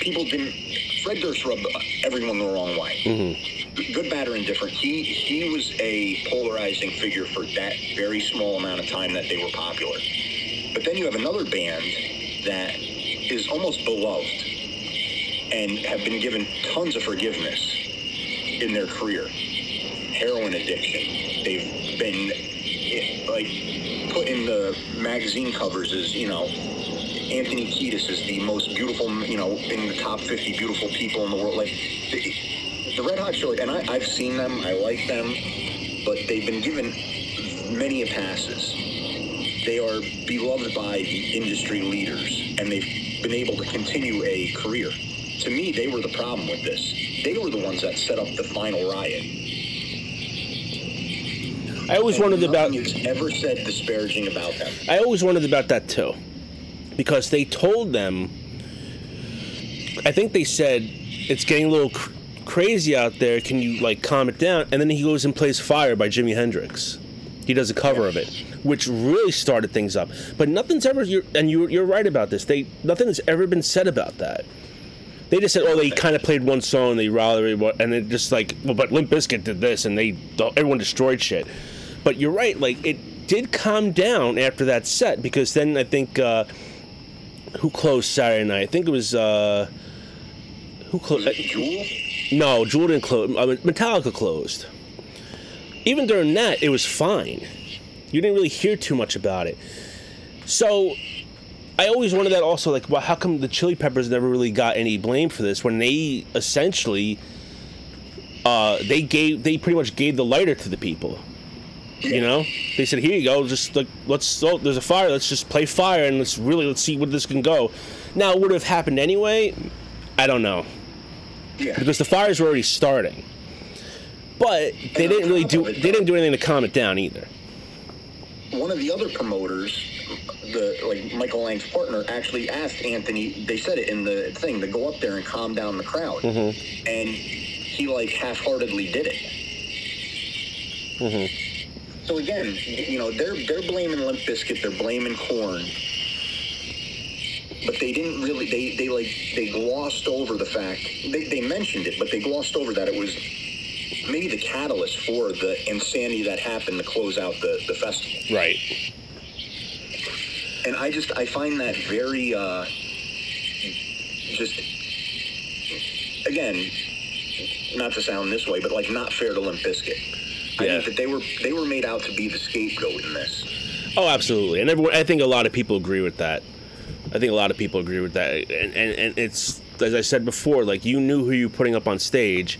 people didn't. Fred Durst rubbed everyone the wrong way mm-hmm. good, bad, or indifferent, he he was a polarizing figure for that very small amount of time that they were popular. But then you have another band that is almost beloved and have been given tons of forgiveness in their career. Heroin addiction. They've been like put in the magazine covers is, you know. Anthony Kiedis is the most beautiful, you know, in the top 50 beautiful people in the world. Like, the, the Red Hot Chili, and I, I've seen them, I like them, but they've been given many a passes. They are beloved by the industry leaders, and they've been able to continue a career. To me, they were the problem with this. They were the ones that set up the final riot. I always wondered about ever said disparaging about them. i always wondered about that too. Because they told them i think they said it's getting a little cr- crazy out there. Can you like calm it down? And then he goes and plays fire by jimi hendrix. He does a cover of it which really started things up. But nothing's ever you're, and you, you're right about this. They nothing has ever been said about that. They just said, "Oh, they kind of played one song, they rallied, and it just like, well, but Limp Bizkit did this, and they everyone destroyed shit." But you're right, like it did calm down after that set because then I think uh, who closed Saturday night? I think it was uh, who closed. Jewel? No, Jewel didn't close. Uh, Metallica closed. Even during that, it was fine. You didn't really hear too much about it. So, I always wondered that also, like, well, how come the Chili Peppers never really got any blame for this when they essentially, uh, they gave, they pretty much gave the lighter to the people. You know, they said, "Here you go. Just like let's. Oh, there's a fire. Let's just play fire and let's really let's see where this can go." Now, it would have happened anyway? I don't know Yeah. because the fires were already starting. But they didn't really do. They didn't do anything to calm it down either. one of the other promoters, the like Michael Lang's partner, actually asked Anthony. They said it in the thing to go up there and calm down the crowd, Mm-hmm. and he like half-heartedly did it. Mm-hmm. So again, you know, they're they're blaming Limp Bizkit, they're blaming Korn, but they didn't really. They they like they glossed over the fact they they mentioned it, but they glossed over that it was maybe the catalyst for the insanity that happened to close out the the festival. Right. and I just I find that very uh, just again not to sound this way, but like not fair to Limp Bizkit. I Yeah. think that they were they were made out to be the scapegoat in this. Oh, absolutely. And everyone, I think a lot of people agree with that. I think a lot of people agree with that. And, and, and it's, as I said before, like you knew who you were putting up on stage.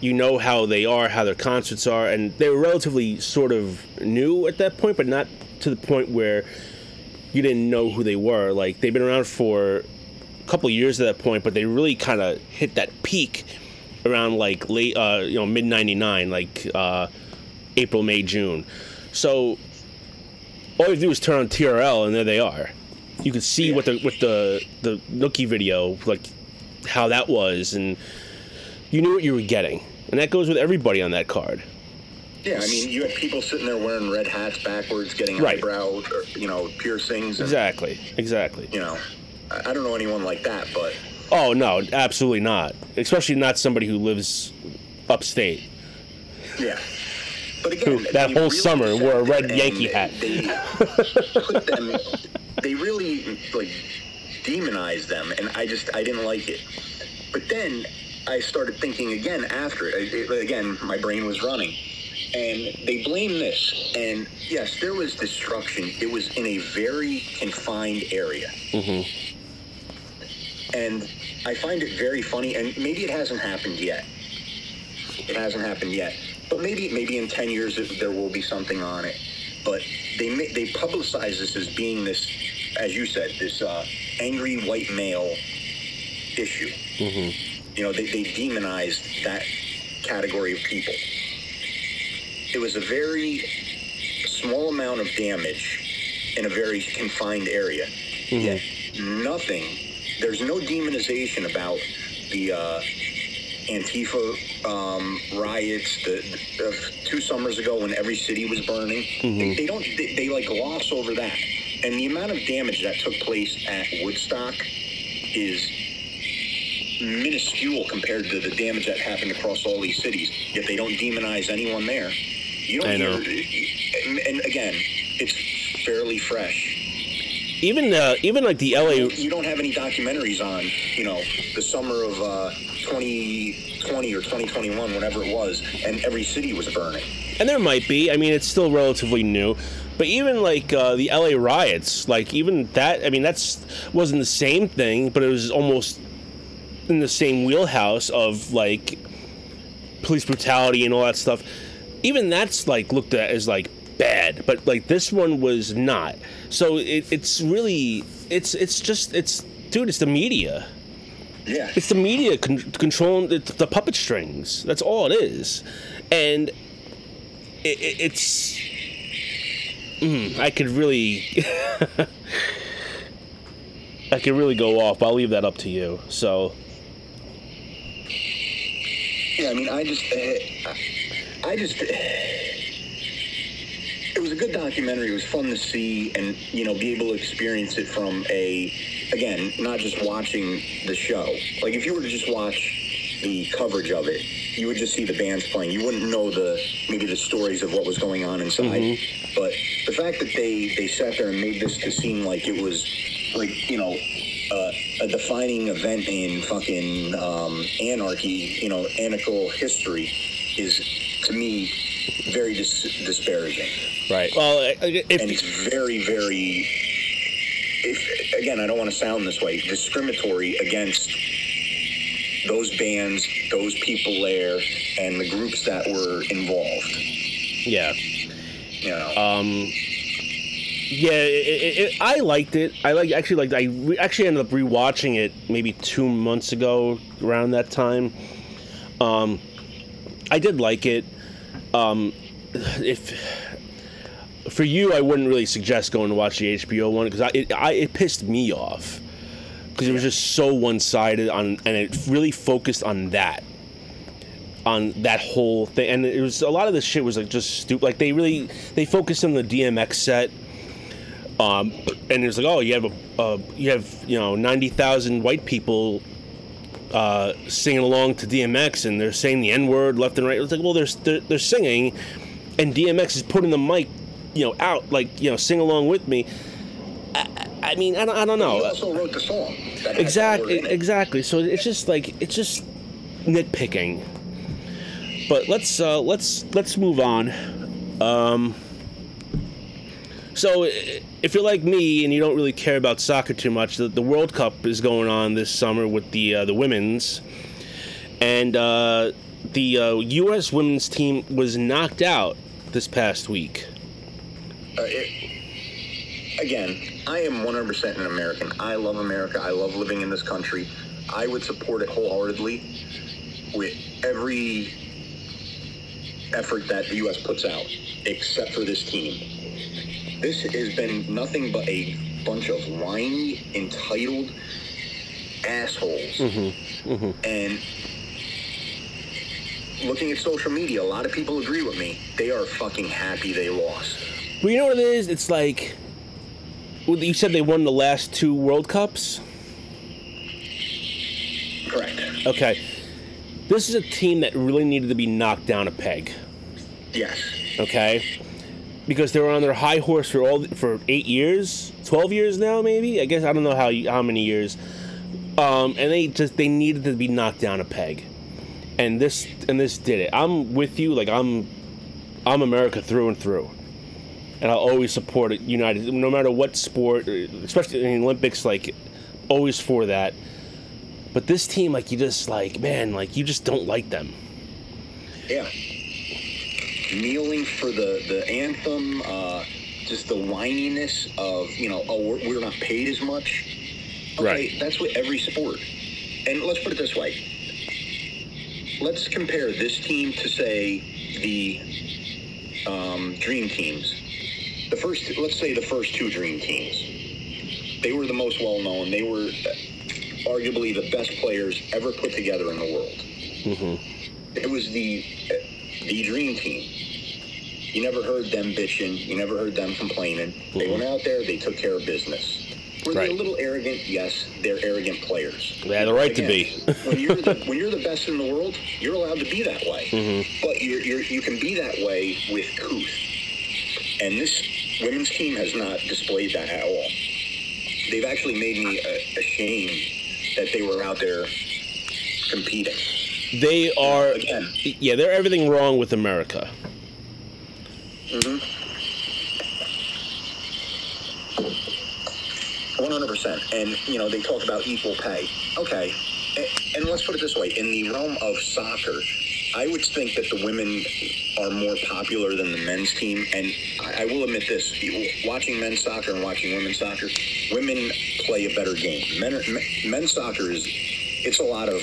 You know how they are, how their concerts are. And they were relatively sort of new at that point, but not to the point where you didn't know who they were. Like they've been around for a couple of years at that point, but they really kind of hit that peak around like late, uh, you know, mid '99, like uh, April, May, June. So all you do is turn on TRL, and there they are. You can see what the with the the Nookie video, like how that was, and you knew what you were getting. And that goes with everybody on that card. Yeah, I mean, you had people sitting there wearing red hats backwards, getting Right. eyebrow, or, you know, piercings. And, Exactly. Exactly. You know, I, I don't know anyone like that, but Oh no, absolutely not. Especially not somebody who lives upstate. Yeah. But again, Who, that whole really summer wore a red Yankee hat. They put them. They really like demonized them, and I just I didn't like it. But then I started thinking again after uh, it. it- Again, my brain was running, and they blame this. And yes, there was destruction. It was in a very confined area. Mm-hmm. And I find it very funny, and maybe it hasn't happened yet. It hasn't happened yet, but maybe maybe in ten years there will be something on it. But they they publicize this as being this, as you said, this uh, angry white male issue. You know, they, they demonized that category of people. It was a very small amount of damage in a very confined area. Yet nothing. There's no demonization about the uh, Antifa um, riots the, the, two summers ago when every city was burning. They, they don't. They, they like gloss over that. And the amount of damage that took place at Woodstock is minuscule compared to the damage that happened across all these cities. Yet they don't demonize anyone there. You don't I know. hear. And again, it's fairly fresh. Even uh, even like the LA. You don't have any documentaries on, you know, the summer of uh, 2020 or 2021, whenever it was, and every city was burning. and there might be. I mean, it's still relatively new, but even like uh, the LA riots, like even that. I mean, that's wasn't the same thing, but it was almost in the same wheelhouse of like police brutality and all that stuff. Even that's like looked at as like bad, but like this one was not. So it, it's really it's it's just it's dude, it's the media. Yeah. It's the media con- controlling the, the puppet strings. That's all it is, and it, it, it's. Mm, I could really. I could really go off. But I'll leave that up to you. So Yeah, I mean, I just, uh, I just, it was a good documentary. It was fun to see, and you know, be able to experience it from a, again, not just watching the show. Like if you were to just watch the coverage of it, you would just see the bands playing. You wouldn't know the maybe the stories of what was going on inside. But the fact that they they sat there and made this to seem like it was like you know uh, a defining event in fucking um, anarchy, you know, anarchical history, is to me very dis- disparaging, right. Well, and if it's very, very. If again, I don't want to sound this way, discriminatory against those bands, those people there, and the groups that were involved. yeah. You know, Um, yeah, it, it, it, I liked it. I like actually liked. I re- actually ended up rewatching it maybe two months ago, around that time. Um, I did like it. Um, if for you, I wouldn't really suggest going to watch the HBO one because I it, I it pissed me off. Because it was just so one sided on, and it really focused on that on that whole thing. And it was a lot of this shit was like just stupid like they really they focused on the DMX set um and it's like oh you have a uh, you have you know 90,000 white people uh singing along to DMX and they're saying the n word left and right. It's like well they're they're, they're singing and DMX is putting the mic you know out like you know sing along with me. I, I mean I don't, I don't know. He also wrote the song. that had that word exactly exactly. So it's just like it's just nitpicking. But let's uh let's let's move on. Um so if you're like me and you don't really care about soccer too much the, the world cup is going on this summer with the uh, the women's. And uh the uh, us women's team was knocked out this past week Uh, it, again, I am 100% an American. I love America. I love living in this country. I would support it wholeheartedly with every effort that the U.S. puts out, except for this team. This has been nothing but a bunch of whiny, entitled assholes. And looking at social media, a lot of people agree with me. They are fucking happy they lost. Well, you know what it is? It's like you said they won the last two World Cups. Correct. Okay. This is a team that really needed to be knocked down a peg. Yes. Okay. Because they were on their high horse for all for eight years, twelve years now, maybe. I guess I don't know how how many years. Um, and they just they needed to be knocked down a peg, and this and this did it. I'm with you. Like I'm, I'm America through and through, and I'll always support it. United, no matter what sport, especially in the Olympics. Like always for that. But this team, like you just like man, like you just don't like them. Yeah. Kneeling for the the anthem, uh, just the whininess of you know, oh, we're, we're not paid as much. Okay, Right. That's what every sport. And let's put it this way. Let's compare this team to say the um, dream teams. The first, let's say the first two dream teams. They were the most well known. They were uh, arguably the best players ever put together in the world. Mm-hmm. It was the uh, the dream team. You never heard them bitching. You never heard them complaining. They went mm-hmm. out there. They took care of business. Were they a little arrogant? Yes, they're arrogant players. They had the right to be. when you're the, when you're the best in the world, you're allowed to be that way. Mm-hmm. But you're, you're, you can be that way with couth. And this women's team has not displayed that at all. They've actually made me ashamed that they were out there competing. They are, Again. yeah, they're everything wrong with America. Mm-hmm. One hundred percent, and you know they talk about equal pay. Okay, and let's put it this way: in the realm of soccer, I would think that the women are more popular than the men's team. And I will admit this: watching men's soccer and watching women's soccer, women play a better game. Men, men- men's soccer is it's a lot of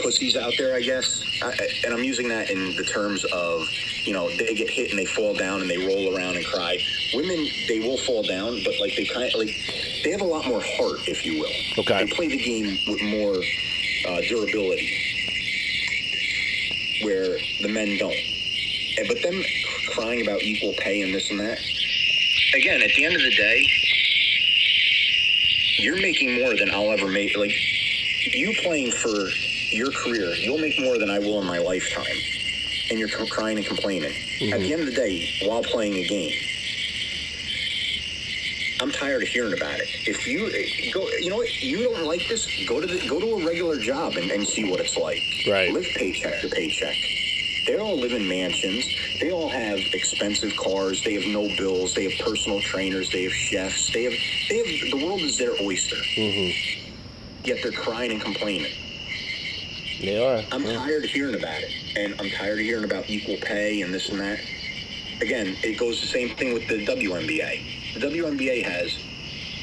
pussies out there, I guess. I- and I'm using that in the terms of, you know, they get hit and they fall down and they roll around and cry. Women, they will fall down, but like they kind of like they have a lot more heart, if you will. Okay. They play the game with more uh, durability, where the men don't. And, but them crying about equal pay and this and that. Again, at the end of the day, you're making more than I'll ever make. Like you playing for your career, you'll make more than I will in my lifetime. And you're crying and complaining. At mm-hmm. the end of the day, while playing a game, I'm tired of hearing about it. If you go, you know what, you don't like this, go to the, go to a regular job and, and see what it's like. Right. Live paycheck to paycheck. They all live in mansions. They all have expensive cars. They have no bills. They have personal trainers. They have chefs. They have they have the world is their oyster. Mm-hmm. Yet they're crying and complaining. They are. I'm yeah. tired of hearing about it, and I'm tired of hearing about equal pay and this and that. Again, it goes the same thing with the WNBA. The WNBA has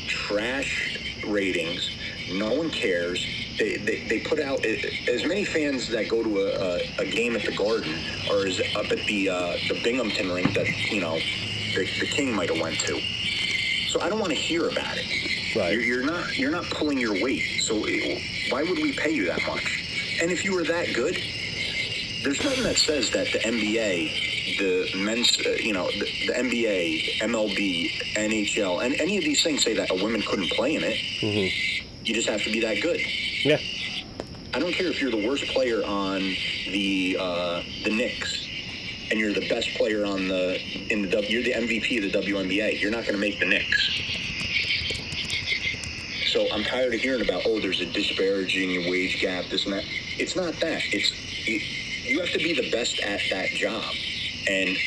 trash ratings. No one cares. They, they, they put out as many fans that go to a, a, a game at the Garden or is up at the uh, the Binghamton rink that you know the, the King might have went to. So I don't want to hear about it. Right. You're, you're not you're not pulling your weight. So it, why would we pay you that much? And if you were that good, there's nothing that says that the NBA, the men's, uh, you know, the, the NBA, MLB, NHL, and any of these things say that a woman couldn't play in it. You just have to be that good. Yeah. I don't care if you're the worst player on the uh, the Knicks and you're the best player on the in the W. You're the MVP of the WNBA. You're not going to make the Knicks. So I'm tired of hearing about oh, there's a disparaging wage gap, this and that. It's not that. It's it, you have to be the best at that job, and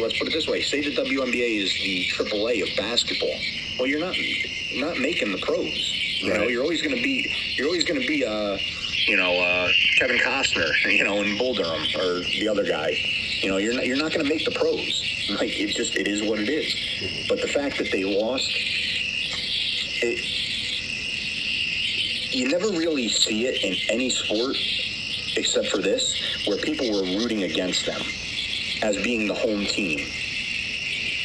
let's put it this way: say the WNBA is the AAA of basketball. Well, you're not you're not making the pros. You know, you're always going to be you're always going to be uh, you know uh, Kevin Costner, you know, in Bull Durham or the other guy. You know, you're not you're not going to make the pros. Like it just it is what it is. But the fact that they lost, it you never really see it in any sport except for this, where people were rooting against them as being the home team.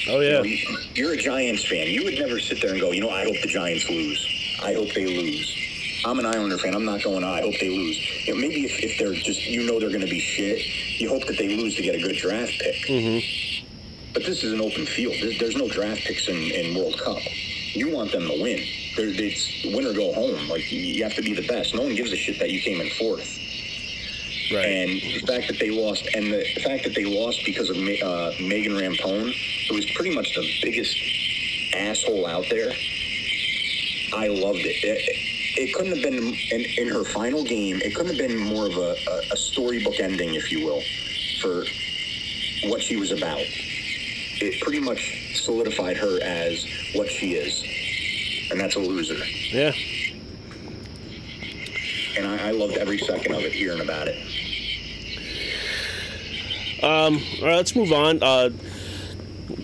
Oh You yeah. know, you- you're a Giants fan. You would never sit there and go, you know, I hope the Giants lose. I hope they lose. I'm an Islander fan. I'm not going, to. I hope they lose. You know, maybe if, if they're just, you know, they're going to be shit, you hope that they lose to get a good draft pick. Mm-hmm. But this is an open field. There's, there's no draft picks in, in World Cup. you want them to win. There, it's win or go home. Like you have to be the best. No one gives a shit that you came in fourth. Right. And the fact that they lost, and the fact that they lost because of uh, Megan Rapinoe, who was pretty much the biggest asshole out there. I loved it. It, it couldn't have been in, in her final game. It couldn't have been more of a, a, a storybook ending, if you will, for what she was about. It pretty much solidified her as what she is, and that's a loser. yeah. And I, I loved every second of it, hearing about it. Um, all right, let's move on. Uh,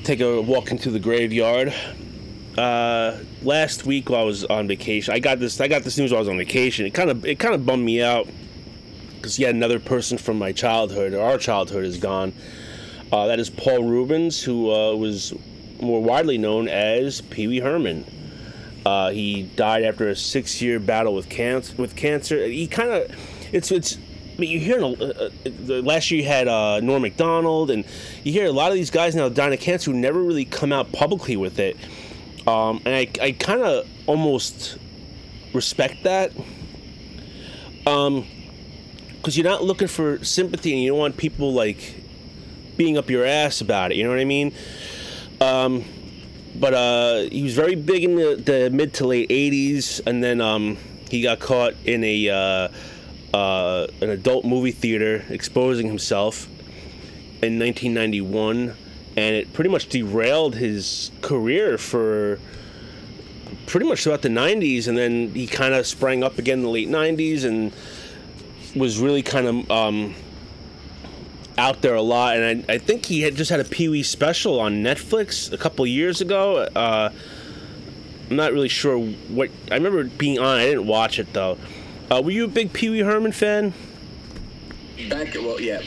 take a walk into the graveyard. Uh, last week while I was on vacation, I got this. I got this news while I was on vacation. It kind of it kind of bummed me out because yet another person from my childhood, or our childhood, is gone. Uh, that is Paul Reubens, who uh, was more widely known as Pee Wee Herman. Uh, he died after a six-year battle with cancer. With cancer, he kind of, it's it's. I mean, you hear uh, uh, the last year you had uh, Norm Macdonald, and you hear a lot of these guys now dying of cancer who never really come out publicly with it. Um, and I, I kind of almost respect that. Um, because you're not looking for sympathy, and you don't want people like being up your ass about it. You know what I mean? Um, but uh, he was very big in the, the mid to late '80s, and then um, he got caught in a uh, uh, an adult movie theater exposing himself in 1991, and it pretty much derailed his career for pretty much throughout the 90s, and then he kind of sprang up again in the late 90s and was really kind of um, out there a lot, and I, I think he had just had a Pee Wee special on Netflix a couple years ago. Uh, I'm not really sure what. I remember being on. I didn't watch it though. Uh, were you a big Pee Wee Herman fan? Back, well, yeah.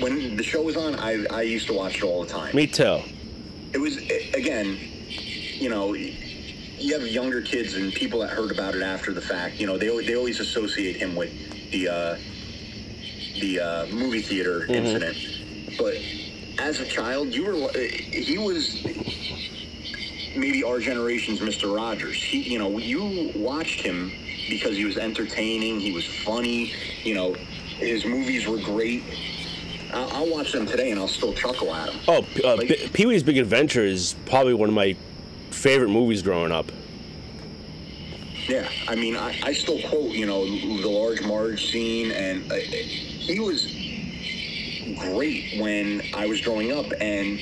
When the show was on, I, I used to watch it all the time. Me too. it was again, you know, you have younger kids and people that heard about it after the fact. You know, they they always associate him with the uh, the uh, movie theater incident. But as a child, you were he was maybe our generation's Mister Rogers. He, you know, you watched him because he was entertaining. He was funny. You know, his movies were great. I'll, I'll watch them today and I'll still chuckle at them. Oh, uh, Like- P- Pee Wee's Big Adventure is probably one of my favorite movies growing up. Yeah, I mean, I, I still quote, you know, the large Marge scene, and uh, he was great when I was growing up. And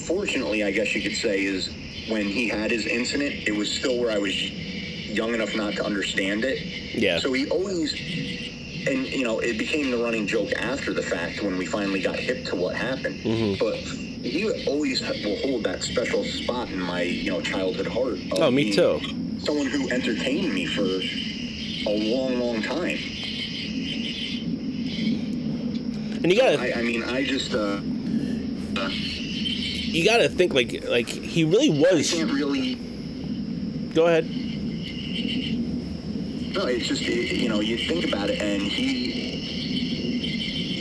fortunately, I guess you could say, is when he had his incident, it was still where I was young enough not to understand it. Yeah. So he always, and you know, it became the running joke after the fact when we finally got hip to what happened. Mm-hmm. But he always will hold that special spot in my, you know, childhood heart. Oh, me too. Someone who entertained me for a long, long time. And you gotta I, I mean, I just, uh, you gotta think like like he really I was. can't really. Go ahead. No, it's just it- you know you think about it, and he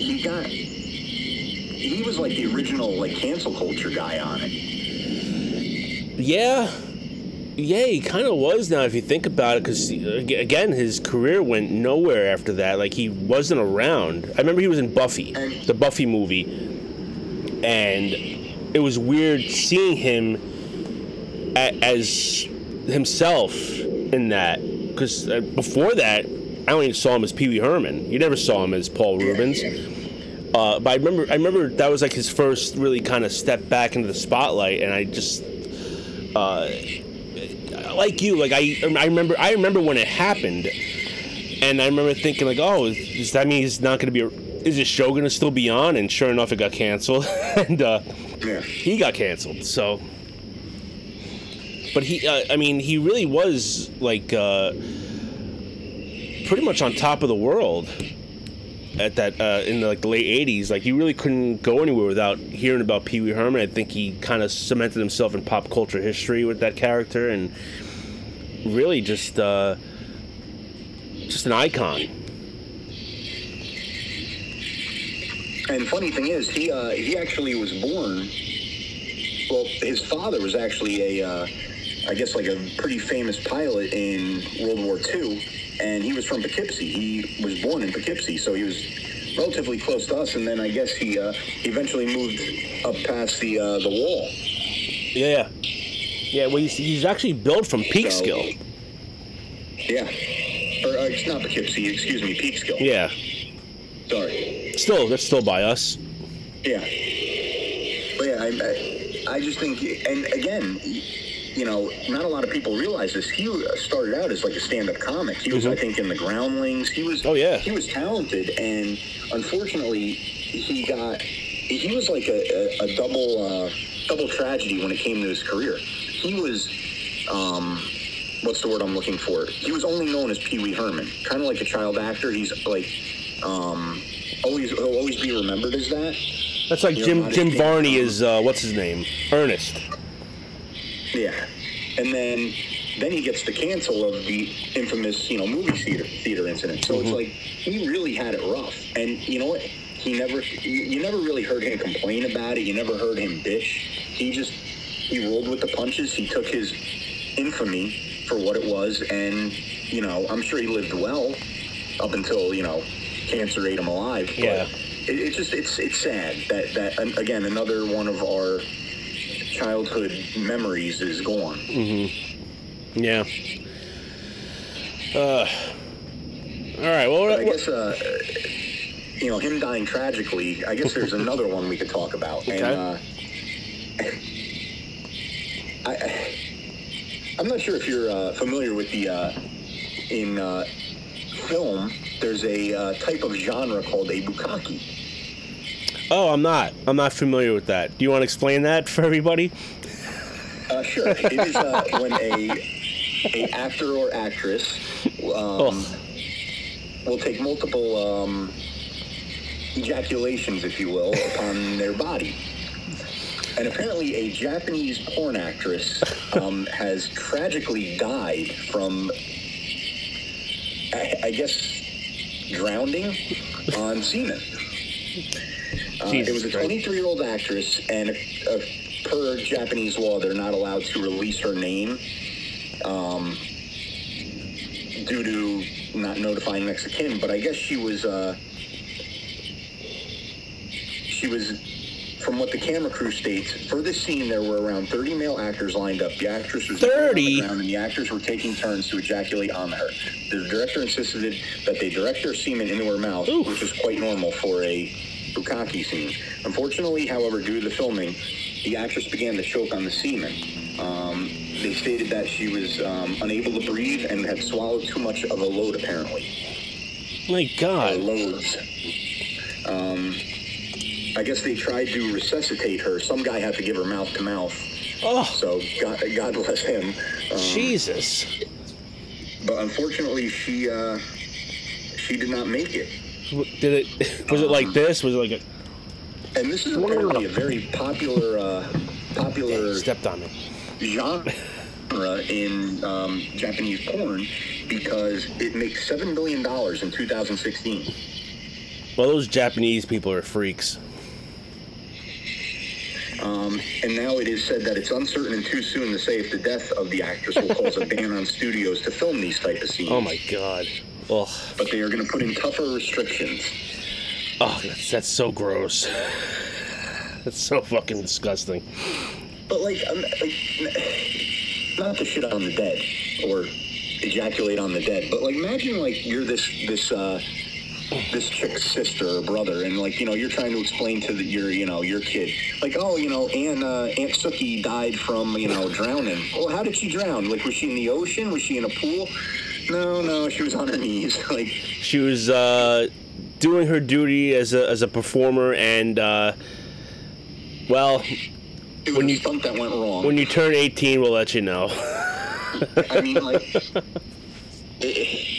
he got he was like the original like cancel culture guy on it. Yeah. Yeah, he kind of was now if you think about it, because again, his career went nowhere after that. Like he wasn't around. I remember he was in Buffy, the Buffy movie, and it was weird seeing him as himself in that. Because before that, I only saw him as Pee Wee Herman. You never saw him as Paul Reubens. Uh, but I remember, I remember that was like his first really kind of step back into the spotlight, and I just, uh, like you, like I, I remember, I remember when it happened, and I remember thinking like, oh, does that mean he's not going to be? Is this show going to still be on? And sure enough, it got canceled, and uh, Yeah. he got canceled. So, but he, uh, I mean, he really was like uh, pretty much on top of the world at that uh, in the, like the late '80s. Like you really couldn't go anywhere without hearing about Pee Wee Herman. I think he kind of cemented himself in pop culture history with that character, and really just uh, just an icon. And funny thing is, he uh, he actually was born well, his father was actually a, uh, I guess like a pretty famous pilot in World War II, and he was from Poughkeepsie. He was born in Poughkeepsie, so he was relatively close to us. And then I guess he uh, eventually moved up past the uh, the wall. Yeah. Yeah, well, he's, he's actually built from Peekskill. So- Yeah, or uh, it's not Poughkeepsie. Excuse me, Peekskill. Yeah. Sorry. Still, that's still by us. Yeah. But yeah, I, I, I just think, and again, you know, not a lot of people realize this. He started out as like a stand-up comic. He was, I think, in the Groundlings. He was. Oh, yeah. He was talented, and unfortunately, he got. He was like a, a, a double uh, double tragedy when it came to his career. He was. Um, what's the word I'm looking for? He was only known as Pee Wee Herman, kind of like a child actor. He's like. Um, always, he'll always be remembered as that. That's like You Jim Jim Varney is uh, what's his name? Ernest. Yeah, and then then he gets the cancel of the infamous, you know, movie theater theater incident. So it's like he really had it rough, and you know what? He never, you, you never really heard him complain about it. You never heard him bitch. He just he rolled with the punches. He took his infamy for what it was, and you know, I'm sure he lived well up until you know cancer ate him alive. But Yeah. it, it's just it's it's sad that that again another one of our childhood memories is gone. Mm-hmm. Yeah. Uh. All right. Well, what, I guess uh, you know him dying tragically. I guess there's another one we could talk about. And uh, I, I'm not sure if you're uh, familiar with the uh, in uh, film. There's a uh, type of genre called a bukkake. oh, I'm not. I'm not familiar with that. Do you want to explain that for everybody? Uh, sure. It is uh, when a a actor or actress um, Oh. will take multiple um, ejaculations, if you will, upon their body. And apparently, a Japanese porn actress um, has tragically died from, I, I guess, drowning on semen. Uh, it was a 23 year old actress, and uh, per Japanese law, they're not allowed to release her name um, due to not notifying kin. But I guess she was. Uh, she was. From what the camera crew states, for this scene there were around 30 male actors lined up. The actress was laying on the 30? ground, and the actors were taking turns to ejaculate on her. The director insisted that they direct their semen into her mouth, which is quite normal for a bukkake scene. Unfortunately, however, due to the filming, the actress began to choke on the semen. Um, they stated that she was um, unable to breathe and had swallowed too much of a load, apparently. My God. loads. Um, I guess they tried to resuscitate her. Some guy had to give her mouth to mouth. Oh, So God, God bless him. Um, Jesus. But unfortunately, she uh, she did not make it. Did it? Was it like this? Was it like a? And this is apparently a very popular uh, popular Stepped on it. genre in um, Japanese porn because it makes seven billion dollars in 2016. Well, those Japanese people are freaks. Um, and now it is said that it's uncertain and too soon to say if the death of the actress will cause a ban on studios to film these type of scenes. Oh my God. Ugh. But they are going to put in tougher restrictions. Oh, that's, that's so gross. That's so fucking disgusting. But like, um, like, not to shit on the dead or ejaculate on the dead, but like, imagine like you're this this uh, this chick's sister or brother, and like you know you're trying to explain to the, your you know your kid, like, oh, you know, Aunt uh, Aunt Sookie died from you know drowning. Well, how did she drown? Like, was she in the ocean? Was she in a pool? No, no, she was on her knees. like, She was uh, doing her duty as a as a performer, and uh, well, it When you- that went wrong. when you turn 18, we'll let you know. I mean, like,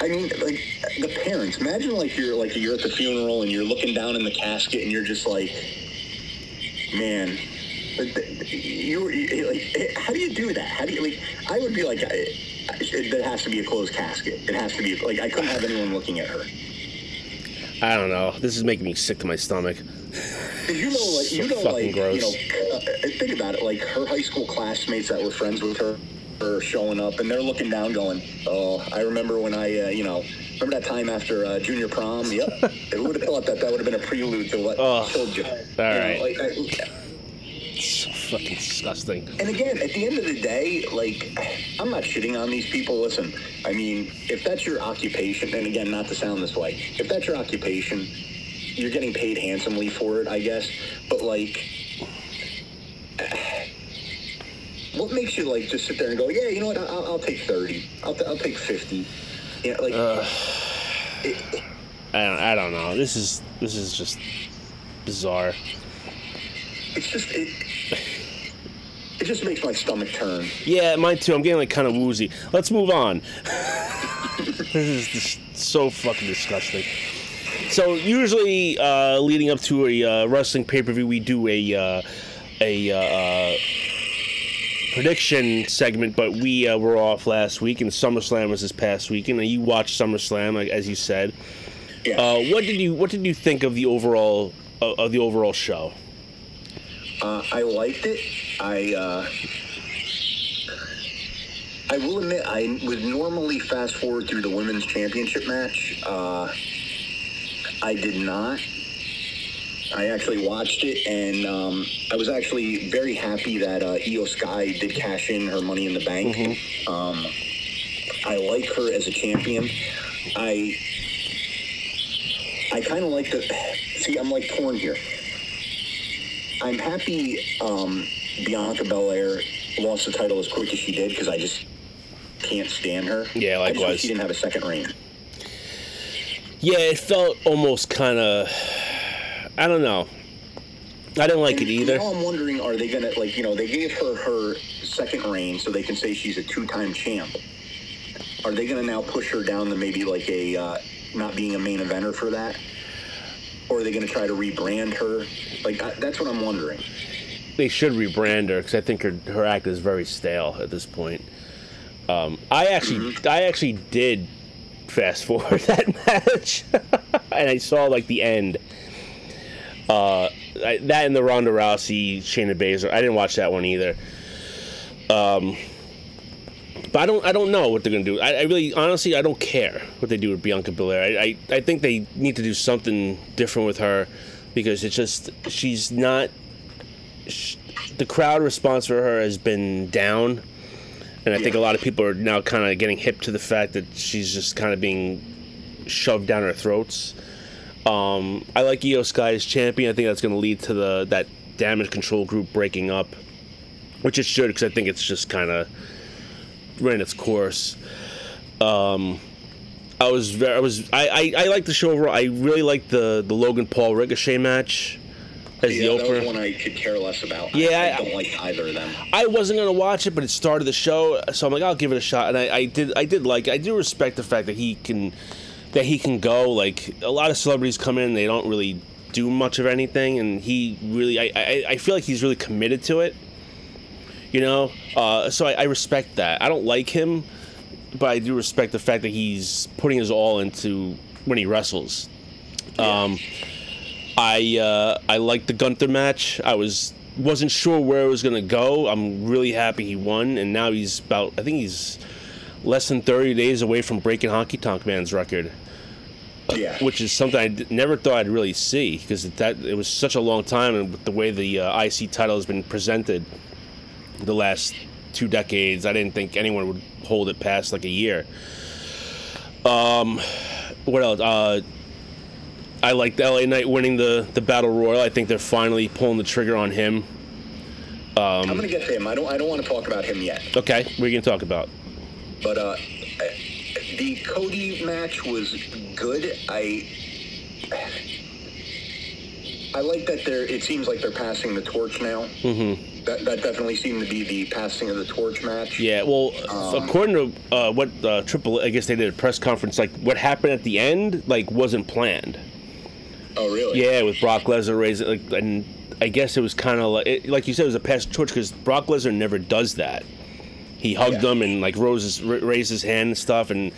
I mean, like the parents. Imagine, like you're like you're at the funeral and you're looking down in the casket and you're just like, man, you you- like, how do you do that? How do you like? I would be like, I, I, there has to be a closed casket. It has to be like I couldn't have anyone looking at her. I don't know. This is making me sick to my stomach. you know, like you So know, like gross. you know, uh, think about it. Like her high school classmates that were friends with her are showing up, and they're looking down, going, "Oh, I remember when I, uh, you know, remember that time after uh, junior prom? Yep, it would have thought that that would have been a prelude to what Oh, killed you." all You know, right. like, I, so fucking disgusting. And again, at the end of the day, like, I'm not shitting on these people. Listen, I mean, if that's your occupation, and again, not to sound this way, if that's your occupation, you're getting paid handsomely for it, I guess. But, like, what makes you, like, just sit there and go, yeah, you know what, I'll, I'll take 30, I'll, I'll take 50. Yeah, like, it, I don't, I don't know. This is this is just bizarre. it's just, it, it just makes my stomach turn. Yeah, mine too. I'm getting like kind of woozy. Let's move on. this is just so fucking disgusting. So usually, uh, leading up to a uh, wrestling pay per view, we do a uh, a uh, uh, prediction segment, but we uh, were off last week, and SummerSlam was this past weekend. And you watched SummerSlam, like as you said. Yeah. Uh, what did you What did you think of the overall uh, of the overall show? Uh, I liked it. I uh, I will admit I would normally fast forward through the women's championship match. Uh, I did not. I actually watched it, and um, I was actually very happy that uh, Iyo Sky did cash in her Money in the Bank. Um, I like her as a champion. I I kind of like the. See, I'm like torn here. I'm happy um, Bianca Belair lost the title as quick as she did because I just can't stand her. Yeah, I likewise. she didn't have a second reign. Yeah, it felt almost kind of. I don't know. I didn't like it either. Now I'm wondering, are they gonna like you know they gave her her second reign so they can say she's a two-time champ. Are they gonna now push her down to maybe like a uh, not being a main eventer for that? Or are they gonna try to rebrand her? Like I, that's what I'm wondering. They should rebrand her because I think her her act is very stale at this point. Um, I actually, I actually did fast forward that match, and I saw like the end. Uh, I, that and the Ronda Rousey Shayna Baszler. I didn't watch that one either. Um, but I don't, I don't know what they're gonna do. I, I really, honestly, I don't care what they do with Bianca Belair. I, I, I think they need to do something different with her because it's just she's not. sh the crowd response for her has been down, and I think a lot of people are now kind of getting hip to the fact that she's just kind of being shoved down our throats. Um, I like Iyo Sky as champion. I think that's going to lead to the that damage control group breaking up, which it should because I think it's just kind of ran its course. Um, I was very, I was I, I, I like the show overall. I really like the the Logan Paul Ricochet match as Yeah, the that opener. was one I could care less about. Yeah, I, I- don't like either of them. I wasn't gonna watch it, but it started the show, so I'm like, I'll give it a shot. And I, I did, I did like, I do respect the fact that he can, that he can go. Like a lot of celebrities come in, they don't really do much of anything, and he really, I, I, I feel like he's really committed to it. You know, uh, so I, I respect that. I don't like him, but I do respect the fact that he's putting his all into when he wrestles. Um, I uh, I liked the Gunther match. I was wasn't sure where it was gonna go. I'm really happy he won, and now he's about I think he's less than 30 days away from breaking Honky Tonk Man's record, Yeah. which is something I d- never thought I'd really see because that it was such a long time, and with the way the uh, IC title has been presented the last two decades, I didn't think anyone would hold it past like a year. Um, what else? Uh, I like the LA Knight winning the the battle royal. I think they're finally pulling the trigger on him. I'm gonna get to him. I don't. I don't want to talk about him yet. Okay, what are we can talk about. But uh, the Cody match was good. I. I like that they're. It seems like they're passing the torch now. Mm-hmm. That, that definitely seemed to be the passing of the torch match. Yeah, well, Um, according to uh, what uh, Triple, I guess they did a press conference. Like what happened at the end, like wasn't planned. Oh, really? Yeah, with Brock Lesnar raising, like, and I guess it was kind of like, it, like you said, it was a pass torch because Brock Lesnar never does that. He hugged Yeah. him and like rose his, ra- raised his hand and stuff, and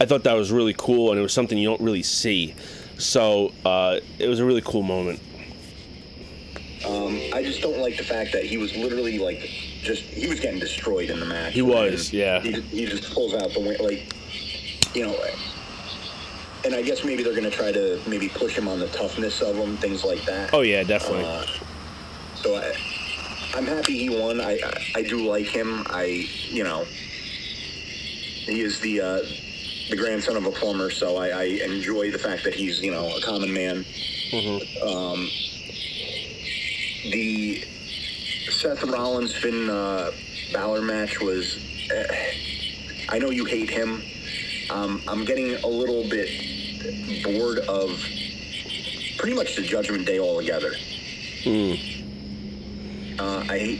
I thought that was really cool, and it was something you don't really see. So uh, it was a really cool moment. Um, I just don't like the fact that he was literally like just he was getting destroyed in the match. He was, yeah. He, he just pulls out the win, like you know. And I guess maybe they're going to try to maybe push him on the toughness of him, things like that. Oh yeah, definitely. Uh, so I, I'm happy he won. I, I I do like him. I you know he is the uh, the grandson of a plumber, so I, I enjoy the fact that he's you know a common man. Um, the Seth Rollins Finn uh, Balor match was. Uh, I know you hate him. Um, I'm getting a little bit bored of pretty much the Judgment Day altogether. Uh, I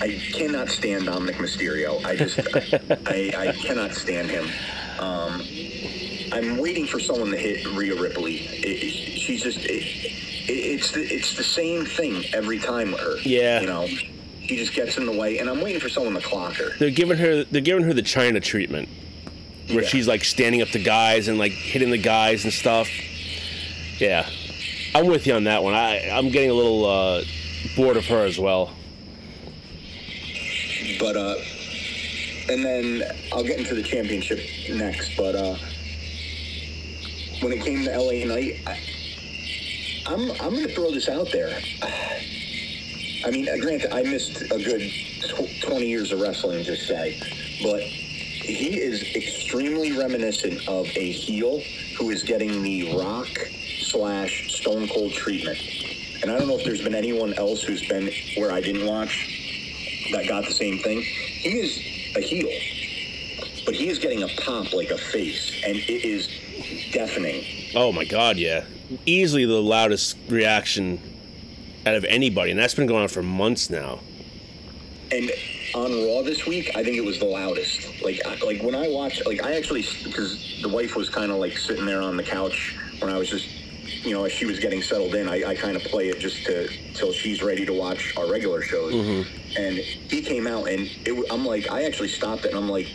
I cannot stand Dominik Mysterio. I just I, I cannot stand him. Um, I'm waiting for someone to hit Rhea Ripley. It, it- she's just it, it, it's the, it's the same thing every time with her. Yeah. you know, she just gets in the way, and I'm waiting for someone to clock her. they're giving her they're giving her the Chyna treatment, where Yeah. she's like standing up to guys and like hitting the guys and stuff. Yeah, I'm with you on that one. I I'm getting a little uh, bored of her as well. But uh, and then I'll get into the championship next. But uh, when it came to LA Knight, I'm I'm gonna throw this out there. I mean, granted, I missed a good tw- 20 years of wrestling, just say, but he is extremely reminiscent of a heel who is getting the Rock slash Stone Cold treatment. And I don't know if there's been anyone else who's been where I didn't watch that got the same thing. He is a heel, but he is getting a pop like a face, and it is deafening. Oh my god, yeah, easily the loudest reaction out of anybody, and that's been going on for months now. And on Raw this week, I think it was the loudest. Like, I, like when I watched, like I actually, because the wife was kind of like sitting there on the couch when I was just, you know, as she was getting settled in, I, I kind of play it just to till she's ready to watch our regular shows. Mm-hmm. And he came out, and it, I'm like, I actually stopped it, and I'm like,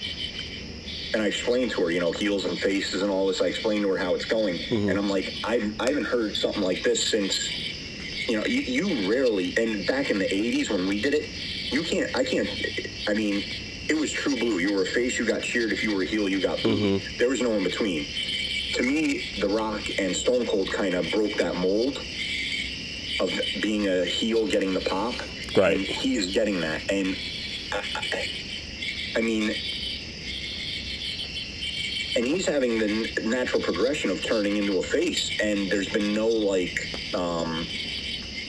and I explained to her, you know, heels and faces and all this. I explained to her how it's going, mm-hmm. and I'm like, I I haven't heard something like this since you know, you, you rarely, and back in the 80s when we did it, you can't, I can't, I mean, it was true blue. You were a face, you got cheered. If you were a heel, you got booed. Mm-hmm. There was no in between. To me, The Rock and Stone Cold kind of broke that mold of being a heel getting the pop. Right. And he is getting that. And I, I, I mean, and he's having the natural progression of turning into a face, and there's been no like, um,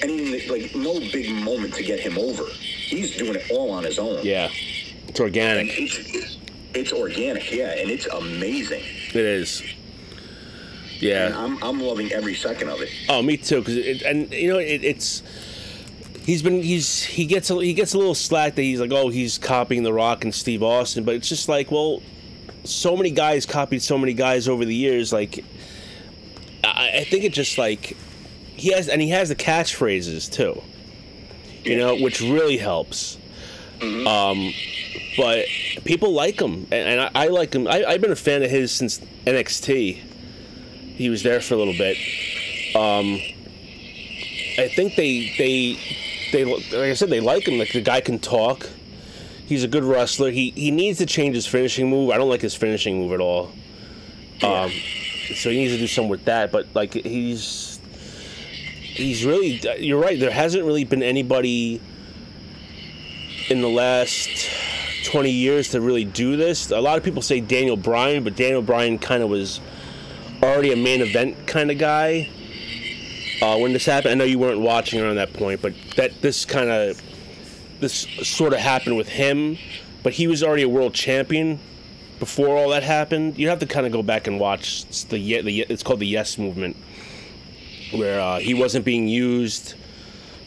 anything like no big moment to get him over. He's doing it all on his own. Yeah, it's organic. it's it's organic, yeah, and it's amazing. It is. And Yeah. I'm I'm loving every second of it. Oh, me too. Cause it, and you know it, it's he's been he's he gets a, he gets a little slack that he's like oh he's copying The Rock and Steve Austin, but it's just like well, so many guys copied so many guys over the years. Like I, I think it just like he has and he has the catchphrases too. You know, which really helps. Um, but people like him, and, and I, I like him. I, I've been a fan of his since NXT. He was there for a little bit. Um, I think they they they like I said they like him. Like the guy can talk. He's a good wrestler. He he needs to change his finishing move. I don't like his finishing move at all. Um, so he needs to do something with that. But like he's he's really you're right. There hasn't really been anybody in the last 20 years to really do this. A lot of people say Daniel Bryan, but Daniel Bryan kind of was already a main event kind of guy uh, when this happened. I know you weren't watching around that point, but that this kind of this sort of happened with him. But he was already a world champion before all that happened. You have to kind of go back and watch the the it's called the Yes movement, where uh, he wasn't being used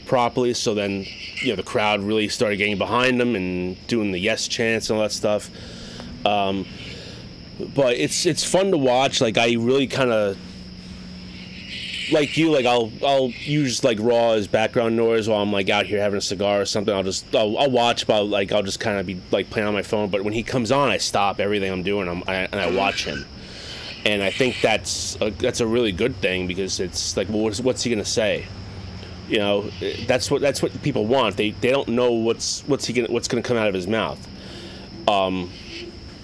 properly. So then, you know, the crowd really started getting behind him and doing the yes chants and all that stuff. Um, but it's it's fun to watch. Like I really kind of like you. Like I'll I'll use like Raw as background noise while I'm like out here having a cigar or something. I'll just I'll, I'll watch, but like I'll just kind of be like playing on my phone. But when he comes on, I stop everything I'm doing. I'm, I, and I watch him. And I think that's a, that's a really good thing because it's like, well, what's, what's he gonna say? You know, that's what that's what people want. They they don't know what's what's he gonna, what's to come out of his mouth. Um,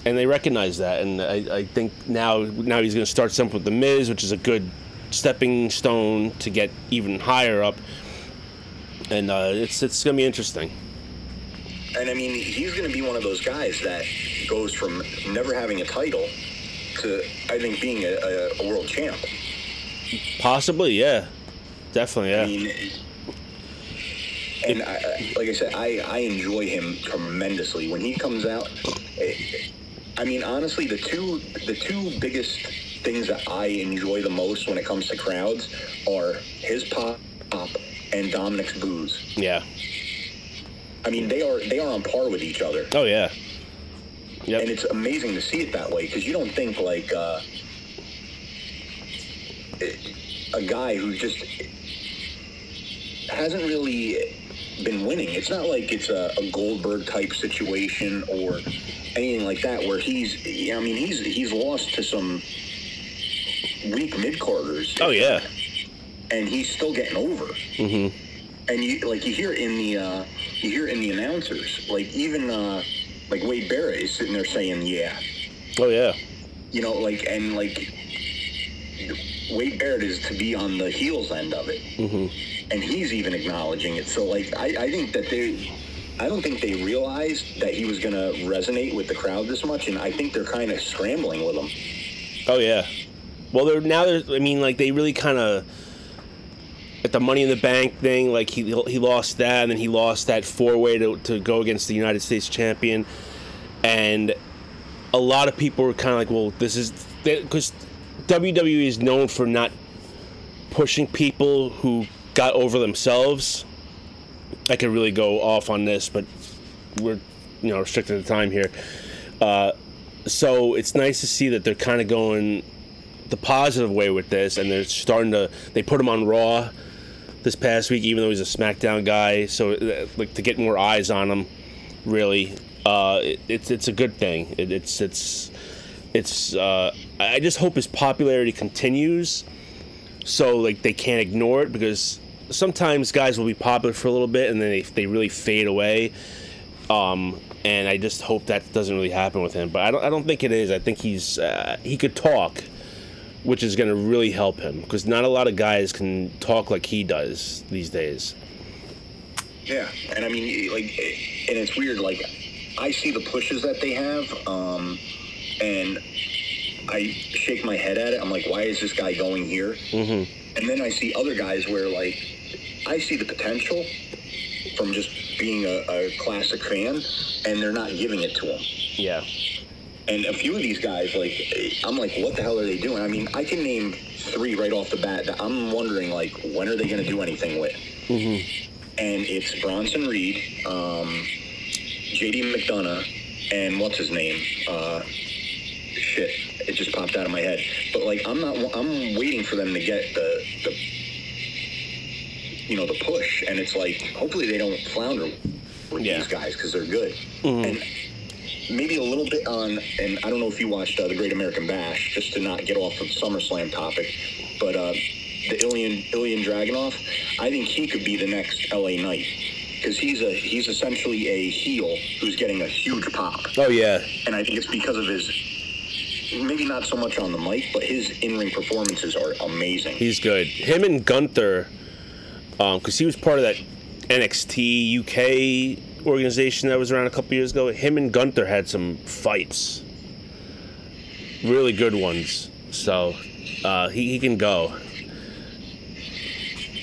and they recognize that, and I, I think now now he's going to start something with the Miz, which is a good stepping stone to get even higher up. And uh, it's it's going to be interesting. And I mean, he's going to be one of those guys that goes from never having a title to, I think, being a, a, a world champ. Possibly, yeah, definitely, yeah. I mean, and I, I- like I said, I, I enjoy him tremendously when he comes out. I mean, honestly, the two the two biggest things that I enjoy the most when it comes to crowds are his pop and Dominic's booze. yeah. I mean, they are they are on par with each other. Oh yeah. Yep. and it's amazing to see it that way because you don't think like uh, a guy who just hasn't really been winning. It's not like it's a, a Goldberg type situation or anything like that where he's. I mean, he's he's lost to some weak mid carders. oh yeah. and he's still getting over. Mm-hmm. And you like you hear in the uh, you hear in the announcers like even uh, like Wade Barrett is sitting there saying yeah. Oh yeah. you know, like and like Wade Barrett is to be on the heels end of it, Mm-hmm. And he's even acknowledging it. So like, I, I think that they, I don't think they realized that he was gonna resonate with the crowd this much, and I think they're kind of scrambling with him. Oh yeah. Well, they're now. I mean, like they really kind of at the Money in the Bank thing. Like he he lost that, and then he lost that four way to to go against the United States champion, and a lot of people were kind of like, well, this is because WWE is known for not pushing people who got over themselves. I could really go off on this, but we're you know restricted to time here. Uh, so it's nice to see that they're kind of going the positive way with this, and they're starting to. They put him on Raw this past week, even though he's a SmackDown guy. So uh, like to get more eyes on him, really, uh, it, it's it's a good thing. It, it's it's it's. Uh, I I just hope his popularity continues, so like they can't ignore it because sometimes guys will be popular for a little bit and then they they really fade away. Um, and I just hope that doesn't really happen with him. But I don't, I don't think it is. I think he's uh, he could talk, which is going to really help him because not a lot of guys can talk like he does these days. Yeah, and I mean, like, and it's weird. Like, I see the pushes that they have, um, and I shake my head at it. I'm like, why is this guy going here? Mm-hmm. And then I see other guys where, like, I see the potential from just being a, a classic fan, and they're not giving it to him. Yeah. And a few of these guys, like, I'm like, what the hell are they doing? I mean, I can name three right off the bat that I'm wondering, like, when are they going to do anything with? Mm-hmm. And it's Bronson Reed, um, JD McDonagh, and what's his name? Uh, shit, it just popped out of my head. But like, I'm not. I'm waiting for them to get the the you know the push, and it's like, hopefully they don't flounder with Yeah. these guys because they're good. And maybe a little bit on, and I don't know if you watched uh, the Great American Bash, just to not get off of SummerSlam topic, but uh, the Ilian Ilian Dragunov, I think he could be the next LA Knight because he's a he's essentially a heel who's getting a huge pop, Oh yeah. and I think it's because of his maybe not so much on the mic, but his in-ring performances are amazing. He's good. Him and Gunther, because he was part of that NXT UK organization that was around a couple years ago. Him and Gunther had some fights, really good ones. So uh, he, he can go.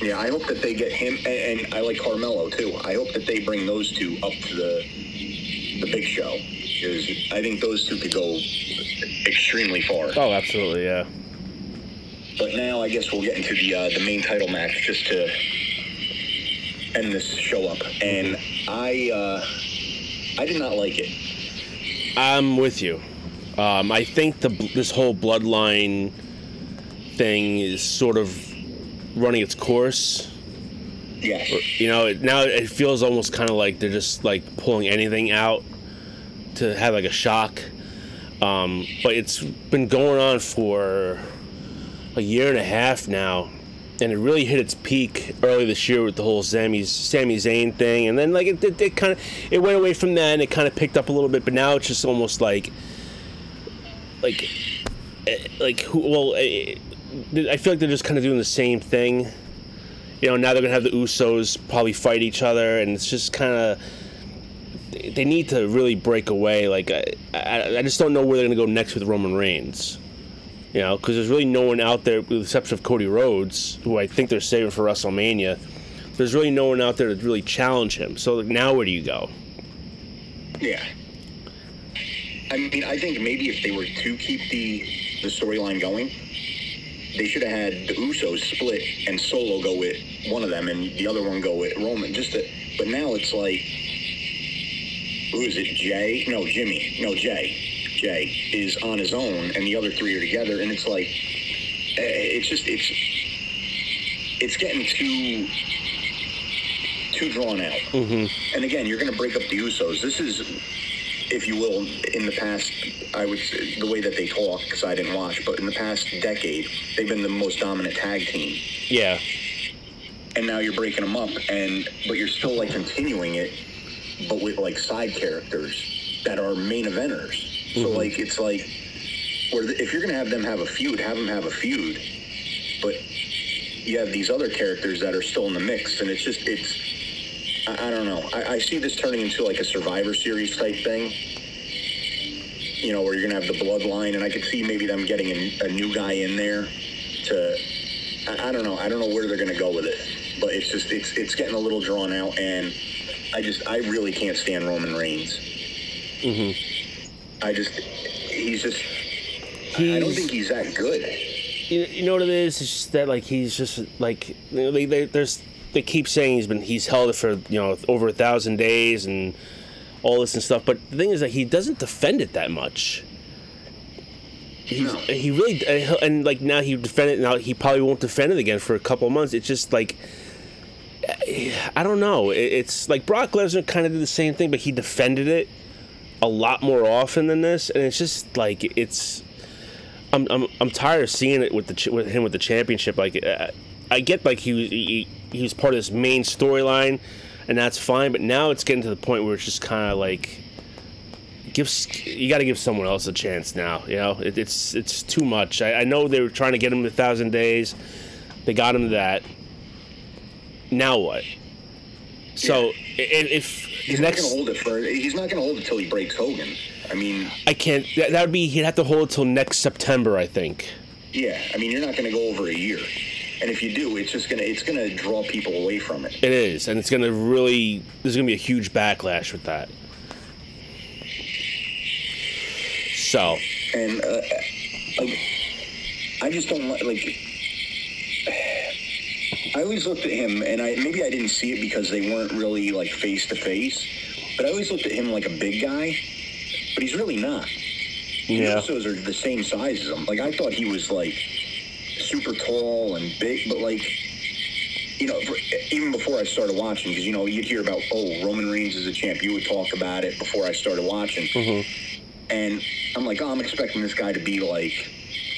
Yeah, I hope that they get him, and, and I like Carmelo too. I hope that they bring those two up to the the big show because I think those two could go extremely far. Oh, absolutely, yeah. But now I guess we'll get into the uh, the main title match just to end this show up. And I uh, I did not like it. I'm with you. Um, I think the this whole bloodline thing is sort of running its course. Yes. You know, it, now it feels almost kind of like they're just like pulling anything out to have like a shock. Um, but it's been going on for a year and a half now, and it really hit its peak early this year with the whole Sami Sami Zayn thing, and then like it, it, it kind of it went away from that, and it kind of picked up a little bit, but now it's just almost like like eh, like who well. eh, I feel like they're just kind of doing the same thing. You know, now they're gonna have the Usos probably fight each other, and it's just kind of they need to really break away. Like I, I, I just don't know where they're gonna go next with Roman Reigns. You know, because there's really no one out there, with the exception of Cody Rhodes, who I think they're saving for WrestleMania. There's really no one out there to really challenge him. So like, now where do you go? Yeah. I mean, I think maybe if they were to keep the the storyline going, they should have had the Usos split and Solo go with one of them and the other one go with Roman. Just to, but now it's like, who is it? Jay? No, Jimmy. No, Jay. Jay is on his own, and the other three are together, and it's like, eh, it's just it's it's getting too too drawn out. Mm-hmm. And again, you're going to break up the Usos. This is, if you will, in the past, I would say, the way that they talk, because I didn't watch, but in the past decade, they've been the most dominant tag team. Yeah, And now you're breaking them up, and but you're still like continuing it, but with like side characters that are main eventers. So Mhm. like it's like, where the, if you're going to have them have a feud, have them have a feud, but you have these other characters that are still in the mix, and it's just it's. I, I don't know. I, I see this turning into like a Survivor Series type thing. You know, where you're gonna have the bloodline, and I could see maybe them getting a, a new guy in there to. I, I don't know. I don't know where they're gonna go with it, but it's just it's it's getting a little drawn out, and I just I really can't stand Roman Reigns. hmm I just he's just. I I don't think he's that good. you, you know what it is? It's just that like he's just like they, they there's they keep saying he's been he's held it for you know over a thousand days and all this and stuff. But the thing is that he doesn't defend it that much. He's, No. He really uh, and like now he defended now he probably won't defend it again for a couple of months. It's just like eh, I don't know. It's like Brock Lesnar kind of did the same thing, but he defended it a lot more often than this, and it's just like it's. I'm, I'm, I'm tired of seeing it with the with him with the championship. Like, uh, I get like he, he he was part of this main storyline, and that's fine. But now it's getting to the point where it's just kind of like, gives you got to give someone else a chance now. You know, it, it's it's too much. I, I know they were trying to get him to thousand days, they got him to that. Now what? So i- if He's the not gonna hold it for. He's not gonna hold it till he breaks Hogan. I mean, I can't. That, that would be. He'd have to hold it till next September, I think. yeah. I mean, you're not gonna go over a year, and if you do, it's just gonna it's gonna draw people away from it. It is, and it's gonna really. There's gonna be a huge backlash with that. So, And uh, like, I just don't like like. I always looked at him, and I maybe I didn't see it because they weren't really like face to face, but I always looked at him like a big guy, but he's really not. yeah, Usos are the same size as him. Like I thought he was like super tall and big, but like you know, for, even before I started watching, because you know you'd hear about oh Roman Reigns is a champ. You would talk about it before I started watching, Mhm. and I'm like, oh, I'm expecting this guy to be like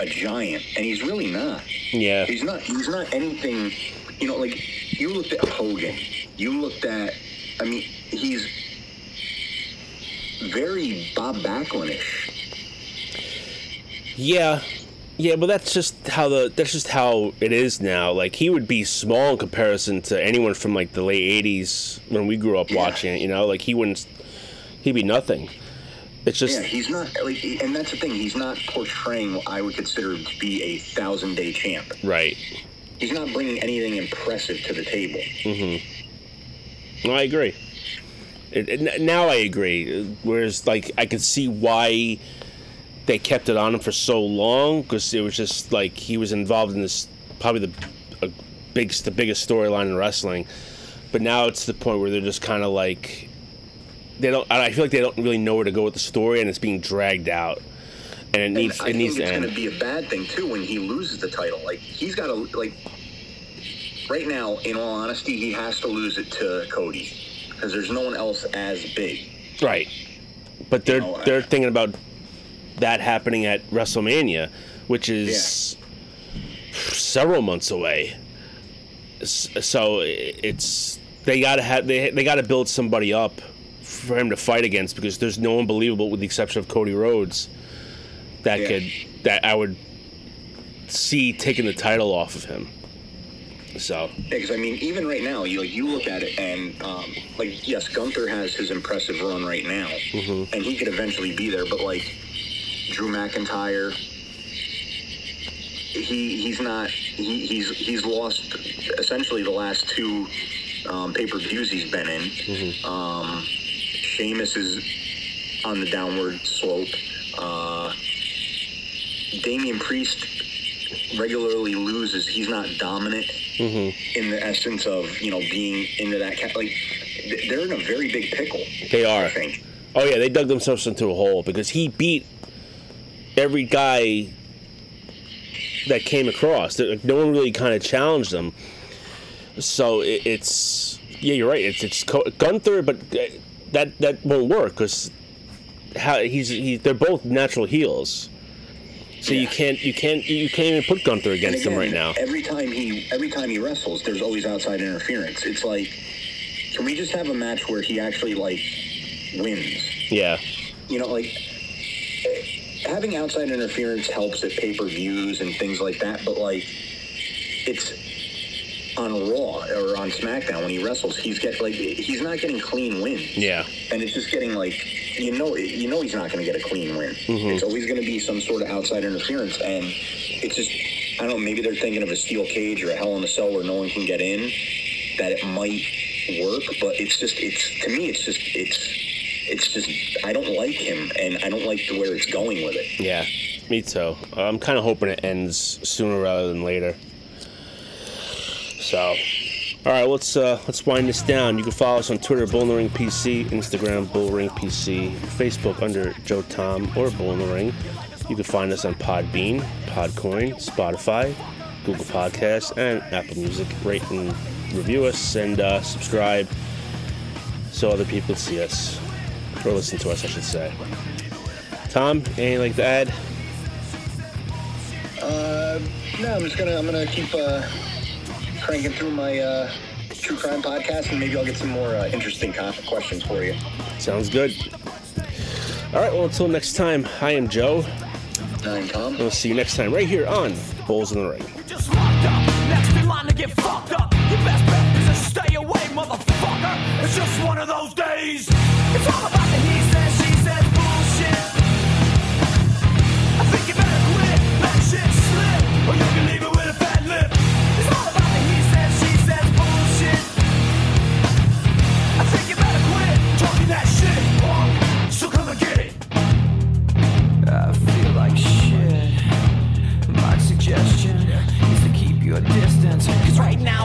a giant, and he's really not. yeah, He's not. He's not anything. You know, like you looked at Hogan. You looked at. I mean, he's very Bob Backlund-ish. yeah, yeah. But that's just how the. That's just how it is now. Like he would be small in comparison to anyone from like the late '80s when we grew up Yeah. watching it. You know, like he wouldn't. He'd be nothing. It's just. Yeah, he's not like, he- and that's the thing. He's not portraying what I would consider to be a thousand day champ. Right. He's not bringing anything impressive to the table. Mm-hmm. No, I agree. It, it- now I agree. Whereas, like, I could see why they kept it on him for so long because it was just like he was involved in this probably the a big the biggest storyline in wrestling. But now it's the point where they're just kind of like they don't. I feel like they don't really know where to go with the story, and it's being dragged out, and it And needs I it needs think to it's going to be a bad thing too when he loses the title. Like he's got to like right now. In all honesty, he has to lose it to Cody because there's no one else as big. Right. But they're know, they're thinking about that happening at WrestleMania, which is several months away. So it's they gotta have they they gotta build somebody up for him to fight against because there's no one believable with the exception of Cody Rhodes that Yeah. could that I would see taking the title off of him. So Because I mean, even right now, you like you look at it, and um, like yes, Gunther has his impressive run right now, Mm-hmm. and he could eventually be there. But like Drew McIntyre, he he's not he, he's he's lost essentially the last two um, pay per views he's been in. Mm-hmm. Um, Sheamus is on the downward slope. Uh, Damian Priest regularly loses. He's not dominant in the essence of you know being into that cat. Like th- they're in a very big pickle. they are. I think. Oh yeah, they dug themselves into a hole because he beat every guy that came across. No one really kind of challenged them. So it, it's yeah, you're right. It's it's Co- Gunther, but uh, that that won't work because how he's he, they're both natural heels. So you can't you can't you can't even put Gunther against him right now. Every time he every time he wrestles, there's always outside interference. It's like, can we just have a match where he actually like wins? Yeah, You know, like having outside interference helps at pay per views and things like that. But like, it's on Raw or on SmackDown when he wrestles, he's get like he's not getting clean wins. yeah, and it's just getting like you know you know he's not going to get a clean win. Mm-hmm. It's always going to be some sort of outside interference, and it's just I don't know. Maybe they're thinking of a steel cage or a Hell in a Cell where no one can get in. That it might work, but it's just it's to me it's just it's it's just I don't like him, and I don't like the where it's going with it. yeah. Me too. I'm kind of hoping it ends sooner rather than later. So, all right, let's uh, let's wind this down. You can follow us on Twitter, Bull in the Ring PC, Instagram, Bull Ring PC, Facebook under Joe Tom or Bull in the Ring. You can find us on Podbean, Podcoin, Spotify, Google Podcasts, and Apple Music. Rate and review us and uh, subscribe so other people see us or listen to us, I should say. Tom, anything like to add? Uh, no, I'm just gonna I'm gonna keep uh, cranking through my uh, true crime podcast, and maybe I'll get some more uh, interesting questions for you. Sounds good. All right, well, until next time, I am Joe. I'm Tom. We'll see you next time right here on Bulls in the Ring. just locked up. Next in line to get fucked up. Your best bet is to stay away, motherfucker. It's just one of those days. It's all about the distance. Cause right now